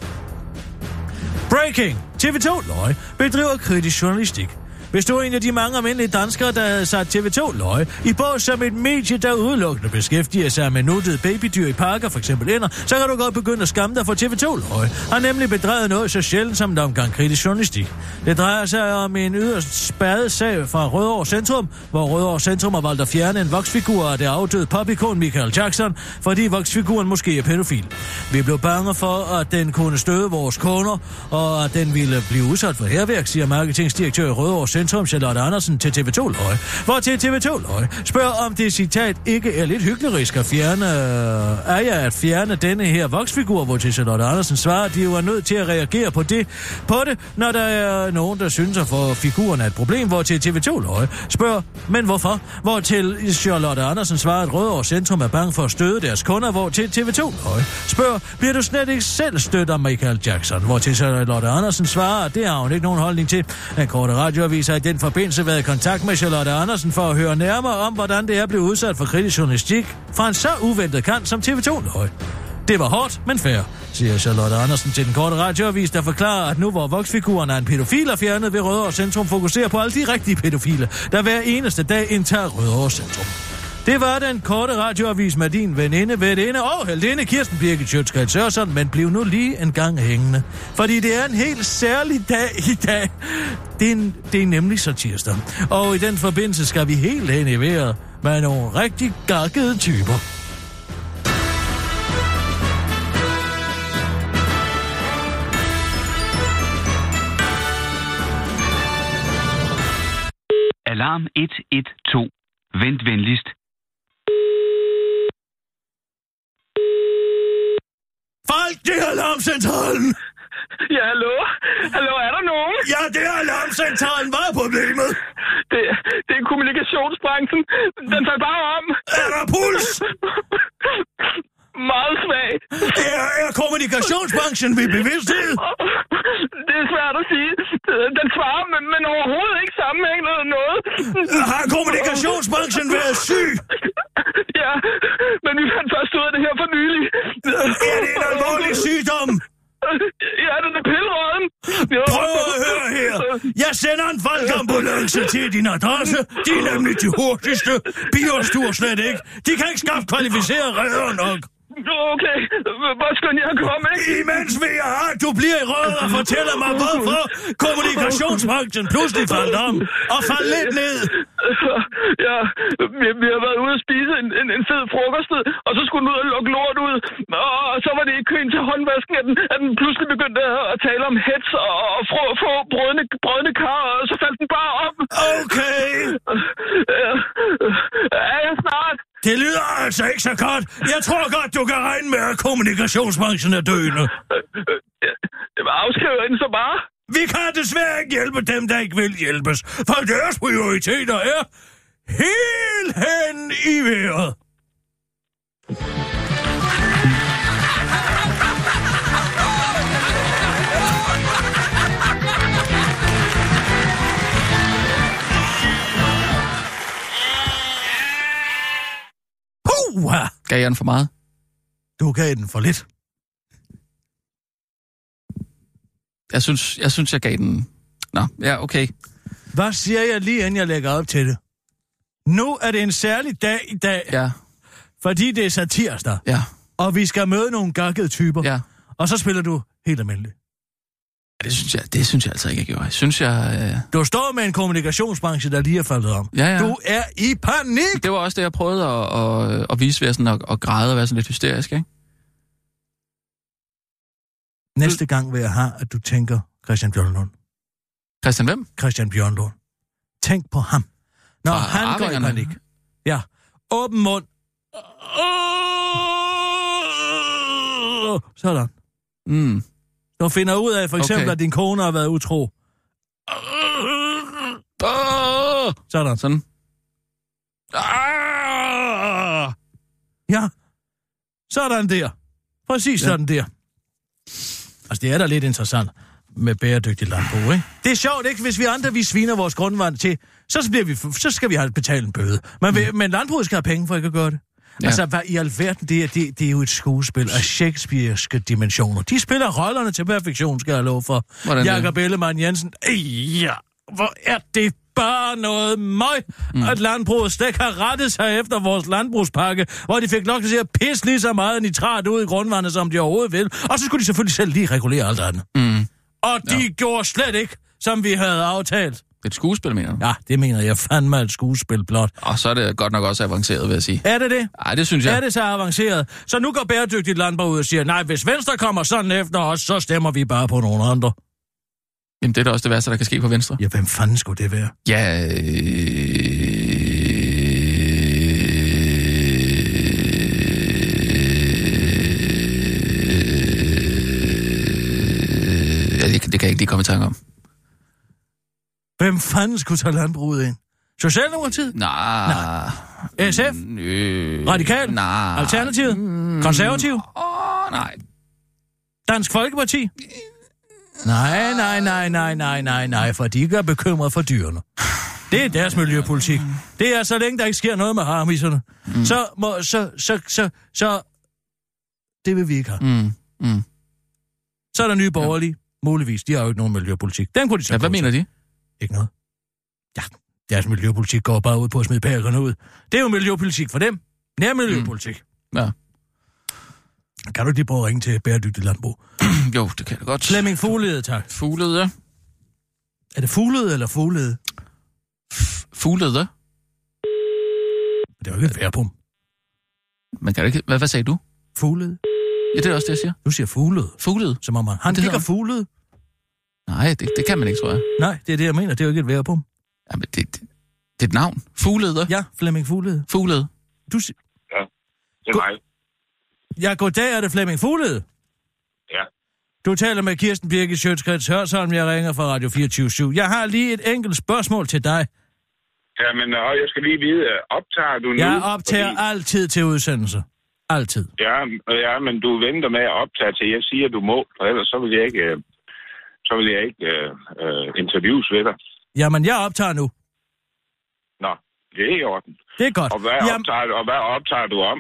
Speaker 5: Breaking! TV2 Løg bedriver kritisk journalistik. Hvis du er en af de mange almindelige danskere, der havde sat TV2 løje i bås som et medie, der udelukkende beskæftiger sig med nuttede babydyr i parker, for eksempel ender, så kan du godt begynde at skamme dig for TV2 løje, Har nemlig bedrevet noget så sjældent som en omgang kritisk journalistik. Det drejer sig om en yderst spadet sag fra Rødovre Centrum, hvor Rødovre Centrum har valgt at fjerne en voksfigur af det afdøde popikon Michael Jackson, fordi voksfiguren måske er pædofil. Vi blev bange for, at den kunne støde vores kunder, og at den ville blive udsat for herværk, siger marketingdirektør i Rødovre Centrum Centrum Charlotte Andersen til TV2 Løg, hvor til TV2 Løg spørger om det citat ikke er lidt hyggelig at fjerne, øh, er jeg at fjerne denne her voksfigur, hvor til Charlotte Andersen svarer, at de jo er nødt til at reagere på det, på det, når der er nogen, der synes at få figuren er et problem, hvor til TV2 Løg spørger, men hvorfor? Hvor til Charlotte Andersen svarer, at Rødovre Centrum er bange for at støde deres kunder, hvor til TV2 Løg spørger, bliver du slet ikke selv stødt af Michael Jackson? Hvor til Charlotte Andersen svarer, at det har hun ikke nogen holdning til. Den korte radioavis har i den forbindelse været i kontakt med Charlotte Andersen for at høre nærmere om, hvordan det er blevet udsat for kritisk journalistik fra en så uventet kant som TV2 Løg. Det var hårdt, men fair, siger Charlotte Andersen til den korte radioavis, der forklarer, at nu hvor voksfiguren er en pædofil er fjernet ved Rødovre Centrum, fokuserer på alle de rigtige pædofile, der hver eneste dag indtager Rødovre Centrum. Det var den korte radioavis med din veninde, veninde og heldinde Kirsten Birgit Sjøtskreds Sørensen, men bliv nu lige en gang hængende. Fordi det er en helt særlig dag i dag. Det er, en, det er nemlig så tirsdag. Og i den forbindelse skal vi helt hen i vejret med nogle rigtig gakkede typer.
Speaker 9: Alarm 112. Vent venligst
Speaker 5: Folk, det er alarmcentralen!
Speaker 10: Ja, hallo? Hallo, er der nogen?
Speaker 5: Ja, det er alarmcentralen. Hvad er problemet?
Speaker 10: Det, det er kommunikationsbranchen. Den faldt bare om.
Speaker 5: Er der puls?
Speaker 10: Meget svag.
Speaker 5: Er, er kommunikationsbranchen ved bevidsthed?
Speaker 10: Det er svært at sige. Den svarer, men, men overhovedet ikke sammenhængende noget.
Speaker 5: Har kommunikationsbranchen været syg?
Speaker 10: Ja, men vi fandt først ud af det her for nylig.
Speaker 5: Er det en alvorlig sygdom?
Speaker 10: Ja, den er pilleråden.
Speaker 5: Prøv at høre her. Jeg sender en folkeambulance til din adresse. De er nemlig de hurtigste. Biostur slet ikke. De kan ikke skaffe kvalificerede redder nok.
Speaker 10: Okay, hvor skal jeg komme, ikke?
Speaker 5: Imens vil jeg have, at du bliver i rød og fortæller mig, hvorfor kommunikationsbranchen pludselig faldt om og faldt lidt ned.
Speaker 10: Ja, vi, vi har været ude at spise en, en, en fed frokost, og så skulle den ud og lukke lort ud. Og så var det i køen til håndvasken, at den, at den pludselig begyndte at tale om hets og, og få, få brødne, brødne kar, og så faldt den bare op.
Speaker 5: Okay.
Speaker 10: Ja, er jeg snart?
Speaker 5: Det lyder altså ikke så godt. Jeg tror godt, du kan regne med, at kommunikationsbranchen er døende.
Speaker 10: Det var afskrivet så bare.
Speaker 5: Vi kan desværre ikke hjælpe dem, der ikke vil hjælpes, for deres prioriteter er helt hen i vejret. Puha!
Speaker 3: Gav jeg den for meget?
Speaker 5: Du gav den for lidt.
Speaker 3: Jeg synes, jeg, synes, jeg gav den... Nå, ja, okay.
Speaker 5: Hvad siger jeg lige, inden jeg lægger op til det? Nu er det en særlig dag i dag.
Speaker 3: Ja.
Speaker 5: Fordi det er satirsdag.
Speaker 3: Ja.
Speaker 5: Og vi skal møde nogle gakkede typer.
Speaker 3: Ja.
Speaker 5: Og så spiller du helt almindeligt.
Speaker 3: Det synes jeg, det synes jeg altså ikke, jeg gjorde. Jeg synes, jeg... Øh...
Speaker 5: Du står med en kommunikationsbranche, der lige er faldet om.
Speaker 3: Ja, ja.
Speaker 5: Du er i panik!
Speaker 3: Det var også det, jeg prøvede at, at, at vise ved sådan at, at græde og være sådan lidt hysterisk, ikke?
Speaker 5: Næste gang vil jeg have, at du tænker Christian Bjørnlund.
Speaker 3: Christian hvem?
Speaker 5: Christian Bjørnlund. Tænk på ham. Når
Speaker 3: Fra
Speaker 5: han går i panik. Ja. Åben mund. Sådan.
Speaker 3: Mm.
Speaker 5: Du finder ud af, for eksempel,
Speaker 3: Okay.
Speaker 5: at din kone har været utro. Sådan.
Speaker 3: Sådan.
Speaker 5: Ja. Sådan der. Præcis
Speaker 3: Ja.
Speaker 5: ja. sådan der. Altså, det er da lidt interessant med bæredygtigt landbrug, ikke? Det er sjovt, ikke? Hvis vi andre, vi sviner vores grundvand til, så, bliver vi, så skal vi have betalt en bøde. Men, mm. men landbruget skal have penge for ikke at gøre det.
Speaker 3: Ja.
Speaker 5: Altså, hvad i alverden, det er, det, det er jo et skuespil af Shakespeareske dimensioner. De spiller rollerne til perfektion, skal jeg love for.
Speaker 3: Hvordan?
Speaker 5: Jakob Ellemann Jensen. Ej, ja, hvor er det bare noget møg, mm. at landbruget slet har rettet sig efter vores landbrugspakke, hvor de fik lov til at pisse lige så meget nitrat ud i grundvandet, som de overhovedet vil. Og så skulle de selvfølgelig selv lige regulere alt andet.
Speaker 3: Mm.
Speaker 5: Og de ja. gjorde slet ikke, som vi havde aftalt.
Speaker 3: Det et skuespil, mener du?
Speaker 5: Ja, det mener jeg fandme et skuespil blot.
Speaker 3: Og så er det godt nok også avanceret, vil jeg sige.
Speaker 5: Er det det?
Speaker 3: Nej, det synes jeg.
Speaker 5: Er det så avanceret? Så nu går bæredygtigt landbrug ud og siger, nej, hvis Venstre kommer sådan efter os, så stemmer vi bare på nogle andre.
Speaker 3: Jamen, det er da også det værste, der kan ske på Venstre.
Speaker 5: Ja, hvem fanden skulle det være?
Speaker 3: Ja, øh... Det kan jeg ikke lige komme i tanke om.
Speaker 5: Hvem fanden skulle tage landbruget ind? Socialdemokratiet?
Speaker 3: Nej.
Speaker 5: SF?
Speaker 3: Øh,
Speaker 5: Radikal?
Speaker 3: Nej.
Speaker 5: Alternativet? Konservativ?
Speaker 3: Åh, nej.
Speaker 5: Dansk Folkeparti? Nej, nej, nej, nej, nej, nej, nej, for de er bekymret for dyrene. Det er deres miljøpolitik. Det er, så længe der ikke sker noget med harmiserne, mm. så, må, så, så, så, så, det vil vi ikke have.
Speaker 3: Mm, mm.
Speaker 5: Så er der nye borgerlige, muligvis. De har jo ikke nogen miljøpolitik. Den kunne de så
Speaker 3: Ja, hvad mener de?
Speaker 5: Ikke noget. Ja, deres miljøpolitik går bare ud på at smide pækerne ud. Det er jo miljøpolitik for dem. Nærmiljøpolitik. Mm.
Speaker 3: Ja.
Speaker 5: Kan du ikke lige prøve at ringe til Bæredygtigt Landbrug?
Speaker 3: Jo, det kan jeg godt.
Speaker 5: Flemming Fuglede, tak.
Speaker 3: Fuglede, ja.
Speaker 5: Er det Fuglede eller Fuglede?
Speaker 3: Fuglede.
Speaker 5: Det er jo ikke et værbum.
Speaker 3: Men kan ikke... Hvad, hvad sagde du?
Speaker 5: Fuglede?
Speaker 3: Ja, det er også det, jeg siger.
Speaker 5: Du siger Fuglede.
Speaker 3: Fuglede?
Speaker 5: Som om man... Han
Speaker 3: Det hedder-
Speaker 5: Fuglede.
Speaker 3: Nej, det, det kan man ikke, tror jeg.
Speaker 5: Nej, det er det, jeg mener. Det er jo ikke et værbum.
Speaker 3: Jamen, det, det, det er et navn. Fuglede.
Speaker 5: Ja, Flemming Fuglede.
Speaker 3: Fuglede.
Speaker 5: Du siger...
Speaker 11: Ja, det er mig.
Speaker 5: Ja, goddag, er det Flemming Fuglede?
Speaker 11: Ja.
Speaker 5: Du taler med Kirsten Birgit Sjøtskrets Hørsholm. Jeg ringer fra Radio 24 Jeg har lige et enkelt spørgsmål til dig.
Speaker 11: Ja, men øh, jeg skal lige vide, øh, optager du nu?
Speaker 5: Jeg optager
Speaker 11: Fordi-
Speaker 5: altid til udsendelse. Altid.
Speaker 11: Ja, ja, men du venter med at optage til, jeg siger, du må, for ellers så vil jeg ikke, øh, så vil jeg ikke øh, øh, interviews ved dig.
Speaker 5: Jamen, jeg optager nu.
Speaker 11: Nå, det er i orden.
Speaker 5: Det er godt.
Speaker 11: Og hvad,
Speaker 5: Jamen,
Speaker 11: optager, og hvad optager du om?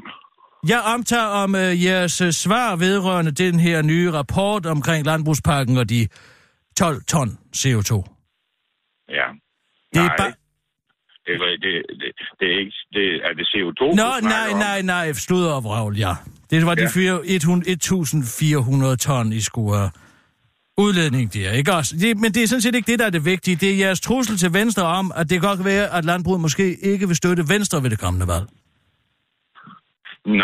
Speaker 5: jeg optager om øh, jeres øh, svar vedrørende den her nye rapport omkring landbrugspakken og de 12 ton CO2.
Speaker 11: Ja.
Speaker 5: Det er bare...
Speaker 11: det, det, det, det, er ikke, det, er det CO2,
Speaker 5: Nå, nej,
Speaker 11: om?
Speaker 5: nej, nej, sludder og vrøvl, ja. Det var de
Speaker 11: Ja.
Speaker 5: fire- 100 1400 ton, I skulle have udledning der, ikke også? Det, men det er sådan set ikke det, der er det vigtige. Det er jeres trussel til Venstre om, at det kan godt være, at landbruget måske ikke vil støtte Venstre ved det kommende valg.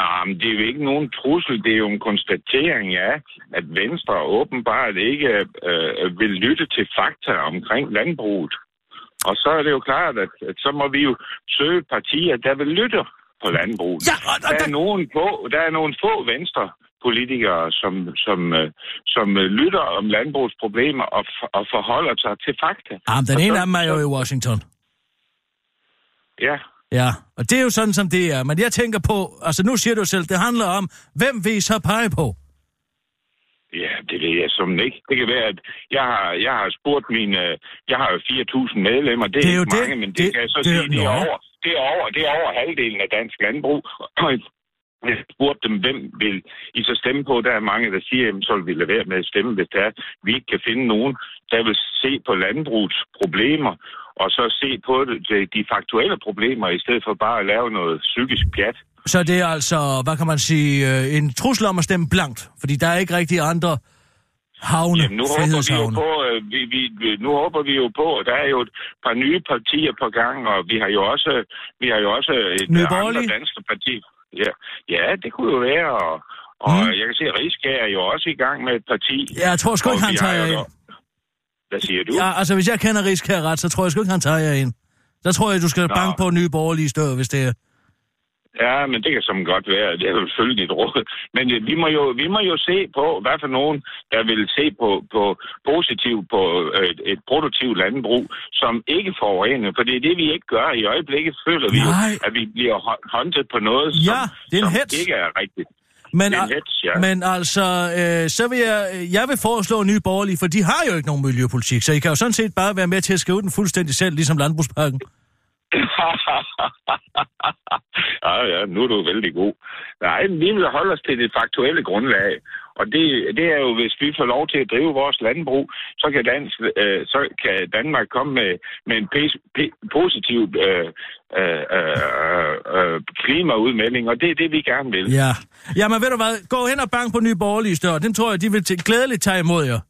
Speaker 11: Nej, men det er jo ikke nogen trussel. Det er jo en konstatering af, at Venstre åbenbart ikke øh, vil lytte til fakta omkring landbruget. Og så er det jo klart, at, at så må vi jo søge partier, der vil lytte på landbruget.
Speaker 5: Ja, og, og
Speaker 11: Der er nogen få, der er nogle få venstre politikere, som, som, øh, som øh, lytter om landbrugets problemer og, og forholder sig til fakta.
Speaker 5: ah, den ene af dem er jo i Washington.
Speaker 11: Ja,
Speaker 5: Ja, og det er jo sådan, som det er. Men jeg tænker på, altså nu siger du selv, det handler om, hvem vil I så pege på?
Speaker 11: Ja, det ved jeg som ikke. Det kan være, at jeg har, jeg har spurgt mine... Jeg har jo 4.000 medlemmer. Det er,
Speaker 5: Det er jo
Speaker 11: ikke
Speaker 5: det.
Speaker 11: mange, men det,
Speaker 5: Det-
Speaker 11: kan jeg så
Speaker 5: det-
Speaker 11: sige, det er, over, det, er over, det er over halvdelen af dansk landbrug. Og jeg spurgte dem, hvem vil I så stemme på? Der er mange, der siger, jamen, så vil vi lade være med at stemme, hvis det er, vi ikke kan finde nogen, der vil se på landbrugets problemer, og så se på de- faktuelle problemer, i stedet for bare at lave noget psykisk pjat.
Speaker 5: Så det er altså, hvad kan man sige, øh, en trussel om at stemme blankt. Fordi der er ikke rigtig andre Havne,
Speaker 11: Jamen, nu håber vi jo på, øh, vi, vi, nu håber vi jo på, der er jo et par nye partier på gang, og vi har jo også, vi har jo også et
Speaker 5: Nye
Speaker 11: par andre danske partier. Ja, ja, det kunne jo være, og, og mm. jeg kan se, at Rigskær er jo også i gang med et parti.
Speaker 5: Ja, jeg tror sgu ikke, han tager ind.
Speaker 11: Hvad siger du?
Speaker 5: Ja, altså, hvis jeg kender Rigskær ret, så tror jeg sgu ikke, han tager jer ind. Så tror jeg, du skal Nå. banke på nye borgerlige stød, hvis det er...
Speaker 11: Ja, men det kan som godt være. Det er jo selvfølgelig dit råd. Men øh, vi, må jo, vi må jo se på, hvad for nogen, der vil se på, på positivt på øh, et, et produktivt landbrug, som ikke forurener. For det er det, vi ikke gør. I øjeblikket føler vi jo, at vi bliver håndtet på noget,
Speaker 5: ja,
Speaker 11: som,
Speaker 5: det er en
Speaker 11: som
Speaker 5: hets.
Speaker 11: ikke er rigtigt.
Speaker 5: Men,
Speaker 11: Det er en hets, ja.
Speaker 5: men altså, øh, så vil jeg, jeg vil foreslå nye borgerlige, for de har jo ikke nogen miljøpolitik, så I kan jo sådan set bare være med til at skrive den fuldstændig selv, ligesom landbrugspakken.
Speaker 11: Ja, ja, nu er du vældig god. Nej, vi vil holde os til det faktuelle grundlag. Og det, det er jo, hvis vi får lov til at drive vores landbrug, så kan, dansk, øh, så kan Danmark komme med, med en pes, pe, positiv øh, øh, øh, øh, klimaudmelding, og det er det, vi gerne vil.
Speaker 5: Ja. Jamen ved du hvad, gå hen og bank på nye borgerlige stør. Den tror jeg, de vil til glædeligt tage imod jer.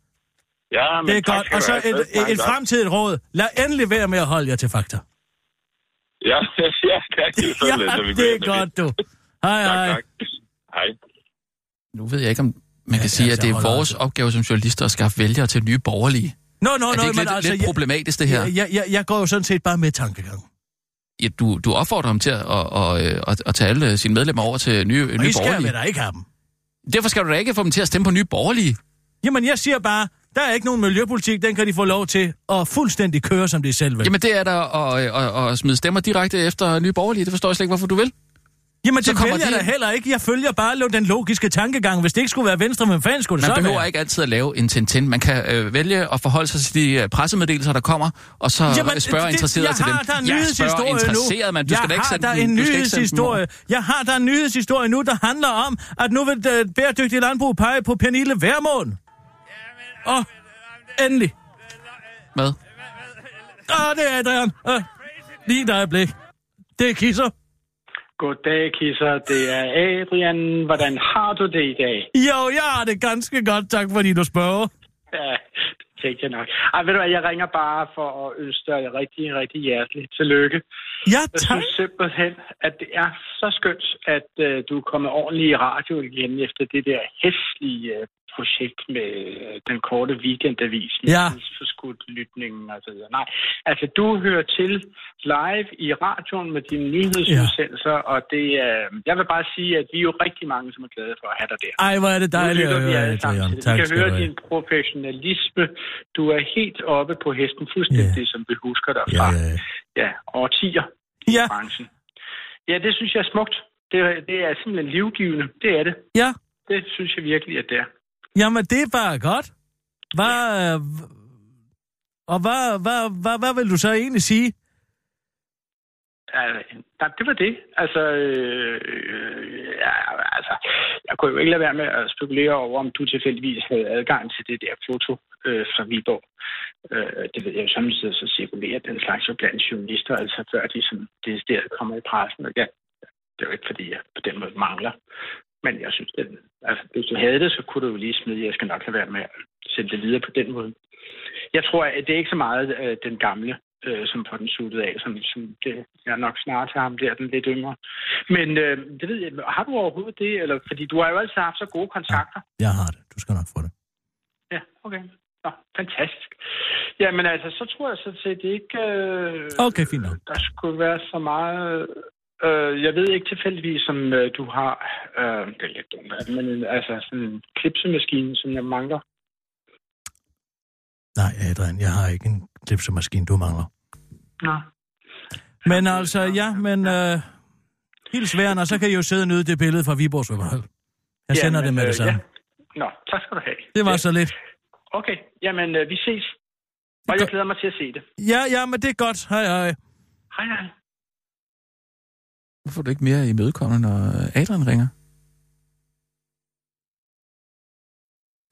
Speaker 11: Ja, men
Speaker 5: Det er
Speaker 11: tak
Speaker 5: godt. Og så et, et, et fremtidigt råd. Lad endelig være med at holde jer til fakta.
Speaker 11: Ja, ja, det er vi
Speaker 5: det er godt, du. Hej,
Speaker 11: Tak,
Speaker 5: hej.
Speaker 11: tak. Hej.
Speaker 3: Nu ved jeg ikke, om man kan sige, at det er vores opgave som journalister at skaffe vælgere til nye borgerlige.
Speaker 5: Nå, nå,
Speaker 3: Er
Speaker 5: nå,
Speaker 3: det ikke
Speaker 5: men
Speaker 3: lidt,
Speaker 5: altså...
Speaker 3: lidt
Speaker 5: jeg-
Speaker 3: problematisk, det her?
Speaker 5: Jeg, jeg, jeg går jo sådan set bare med tankegang.
Speaker 3: Ja, du, du opfordrer ham til at, at, at, at, at tage alle sine medlemmer over til nye,
Speaker 5: Og
Speaker 3: nye
Speaker 5: I skal
Speaker 3: borgerlige.
Speaker 5: vel da ikke have dem.
Speaker 3: Derfor skal du da ikke få dem til at stemme på nye borgerlige.
Speaker 5: Jamen, jeg siger bare, der er ikke nogen miljøpolitik, den kan de få lov til at fuldstændig køre, som de selv vil.
Speaker 3: Jamen det er der at, at, at smide stemmer direkte efter nye borgerlige. Det forstår jeg slet ikke, hvorfor du vil.
Speaker 5: Jamen,
Speaker 3: så
Speaker 5: det
Speaker 3: kommer
Speaker 5: vælger jeg
Speaker 3: de-
Speaker 5: da heller ikke. Jeg følger bare den logiske tankegang. Hvis det ikke skulle være Venstre, men fanden skulle det
Speaker 3: Man
Speaker 5: så
Speaker 3: behøver
Speaker 5: være?
Speaker 3: ikke altid at lave en Tintin. Man kan øh, vælge at forholde sig til de øh, pressemeddelelser, der kommer, og så
Speaker 5: Jamen,
Speaker 3: spørge
Speaker 5: det-
Speaker 3: interesseret
Speaker 5: jeg
Speaker 3: til dem.
Speaker 5: har der en nyhedshistorie
Speaker 3: interesseret,
Speaker 5: nu.
Speaker 3: du
Speaker 5: jeg
Speaker 3: skal da ikke
Speaker 5: har
Speaker 3: sende
Speaker 5: der en
Speaker 3: ikke
Speaker 5: nyhedshistorie. Jeg har der en nyhedshistorie nu, der handler om, at nu vil det bæredygtige landbrug pege på Pernille Værmån. Og endelig.
Speaker 3: Hvad?
Speaker 5: Åh, det er Adrian. Øh, lige et øjeblik. Det er Kisser.
Speaker 12: Goddag, Kisser. Det er Adrian. Hvordan har du det i dag?
Speaker 5: Jo, jeg har det ganske godt. Tak, fordi du spørger.
Speaker 12: Ja, det tænkte jeg nok. Ej, ved du hvad, jeg ringer bare for at ønske dig rigtig, rigtig hjerteligt tillykke.
Speaker 5: Ja,
Speaker 12: Jeg synes simpelthen, at det er så skønt, at uh, du er kommet ordentligt i radio igen efter det der hæslige uh, projekt med uh, den korte weekendavis med
Speaker 5: Ja.
Speaker 12: tidsforskudt lytningen og så videre. Nej, altså du hører til live i radioen med dine nyhedsudsendelser, ja. og det uh, jeg vil bare sige, at vi er jo rigtig mange, som er glade for at have dig der.
Speaker 5: Ej, hvor er det dejligt at høre. Tak
Speaker 12: Vi kan høre din professionalisme. Du er helt oppe på hesten, fuldstændig som vi husker dig fra.
Speaker 5: Ja, ja, ja.
Speaker 12: Ja, årtier i
Speaker 5: Ja.
Speaker 12: branchen. Ja, det synes jeg er smukt. Det, er- det er simpelthen livgivende. Det er det.
Speaker 5: Ja.
Speaker 12: Det synes jeg virkelig, at det er.
Speaker 5: Jamen, det er bare godt. Hvad... øh, Og hvad, hvad, hvad, hvad vil du så egentlig sige?
Speaker 12: Nej, det var det. Altså, øh, øh, ja, altså, jeg kunne jo ikke lade være med at spekulere over, om du tilfældigvis havde adgang til det der foto øh, fra Viborg. Øh, det ved jeg jo samtidig, så cirkulerer den slags jo blandt journalister, altså før de sådan decideret kommer i pressen. Og ja, det er jo ikke, fordi jeg på den måde mangler. Men jeg synes, det, altså, hvis du havde det, så kunne du jo lige smide, jeg skal nok have været med at sende det videre på den måde. Jeg tror, at det er ikke så meget øh, den gamle, øh, som får den suttet af, som, som det er nok snart til ham der, den lidt yngre. Men øh, det ved jeg, har du overhovedet det? Eller, fordi du har jo altid haft så gode kontakter.
Speaker 5: Jeg har det. Du skal nok få det.
Speaker 12: Ja, okay. Nå, fantastisk. Jamen altså, så tror jeg så set ikke, øh,
Speaker 5: Okay, fint nok.
Speaker 12: der skulle være så meget... Øh, jeg ved ikke tilfældigvis, om øh, du har... Øh, det er lidt dumt, men altså sådan en klipsemaskine, som jeg mangler.
Speaker 5: Nej, Adrian, jeg har ikke en klipsemaskine, du mangler.
Speaker 12: Nå.
Speaker 5: Men altså, ja, men... Øh, hils og så kan I jo sidde og nyde det billede fra Viborg svømmehold. Jeg
Speaker 12: Ja,
Speaker 5: sender
Speaker 12: men,
Speaker 5: det med
Speaker 12: øh,
Speaker 5: det samme.
Speaker 12: Ja. Nå, tak skal du have.
Speaker 5: Det var så lidt.
Speaker 12: Okay, jamen øh, vi ses. Og jeg glæder mig til at se det.
Speaker 5: Ja, ja, men det er godt. Hej, hej.
Speaker 12: Hej, hej.
Speaker 3: Hvorfor er du ikke mere imødekommende, når Adrian ringer?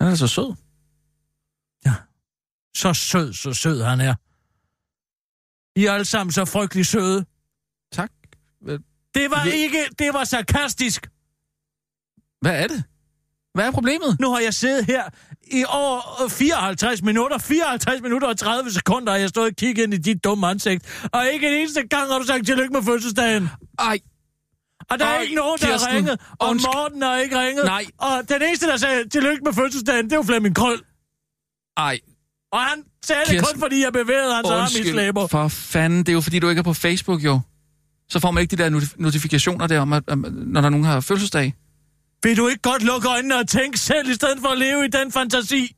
Speaker 3: Han er så sød.
Speaker 5: Så sød, så sød han er. I er alle sammen så frygtelig søde.
Speaker 3: Tak.
Speaker 5: Det var ikke... Det var sarkastisk.
Speaker 3: Hvad er det? Hvad er problemet?
Speaker 5: Nu har jeg siddet her i over 54 minutter, 54 minutter og 30 sekunder har jeg stået og kigget ind i dit dumme ansigt. Og ikke en eneste gang har du sagt tillykke med fødselsdagen.
Speaker 3: Ej.
Speaker 5: Og der er ikke nogen, der
Speaker 3: Kirsten.
Speaker 5: har ringet. Og
Speaker 3: Undskyld.
Speaker 5: Morten har ikke ringet.
Speaker 3: Nej.
Speaker 5: Og den eneste, der sagde tillykke med fødselsdagen, det var Flemming Krøl.
Speaker 3: Ej,
Speaker 5: Og han sagde det
Speaker 3: Kirsten.
Speaker 5: kun, fordi jeg bevægede hans arm i slæber.
Speaker 3: for fanden. Det er jo fordi, du ikke er på Facebook, jo. Så får man ikke de der notif- notifikationer der om, at, at, når der er nogen, der har fødselsdag.
Speaker 5: Vil du ikke godt lukke øjnene og tænke selv, i stedet for at leve i den fantasi?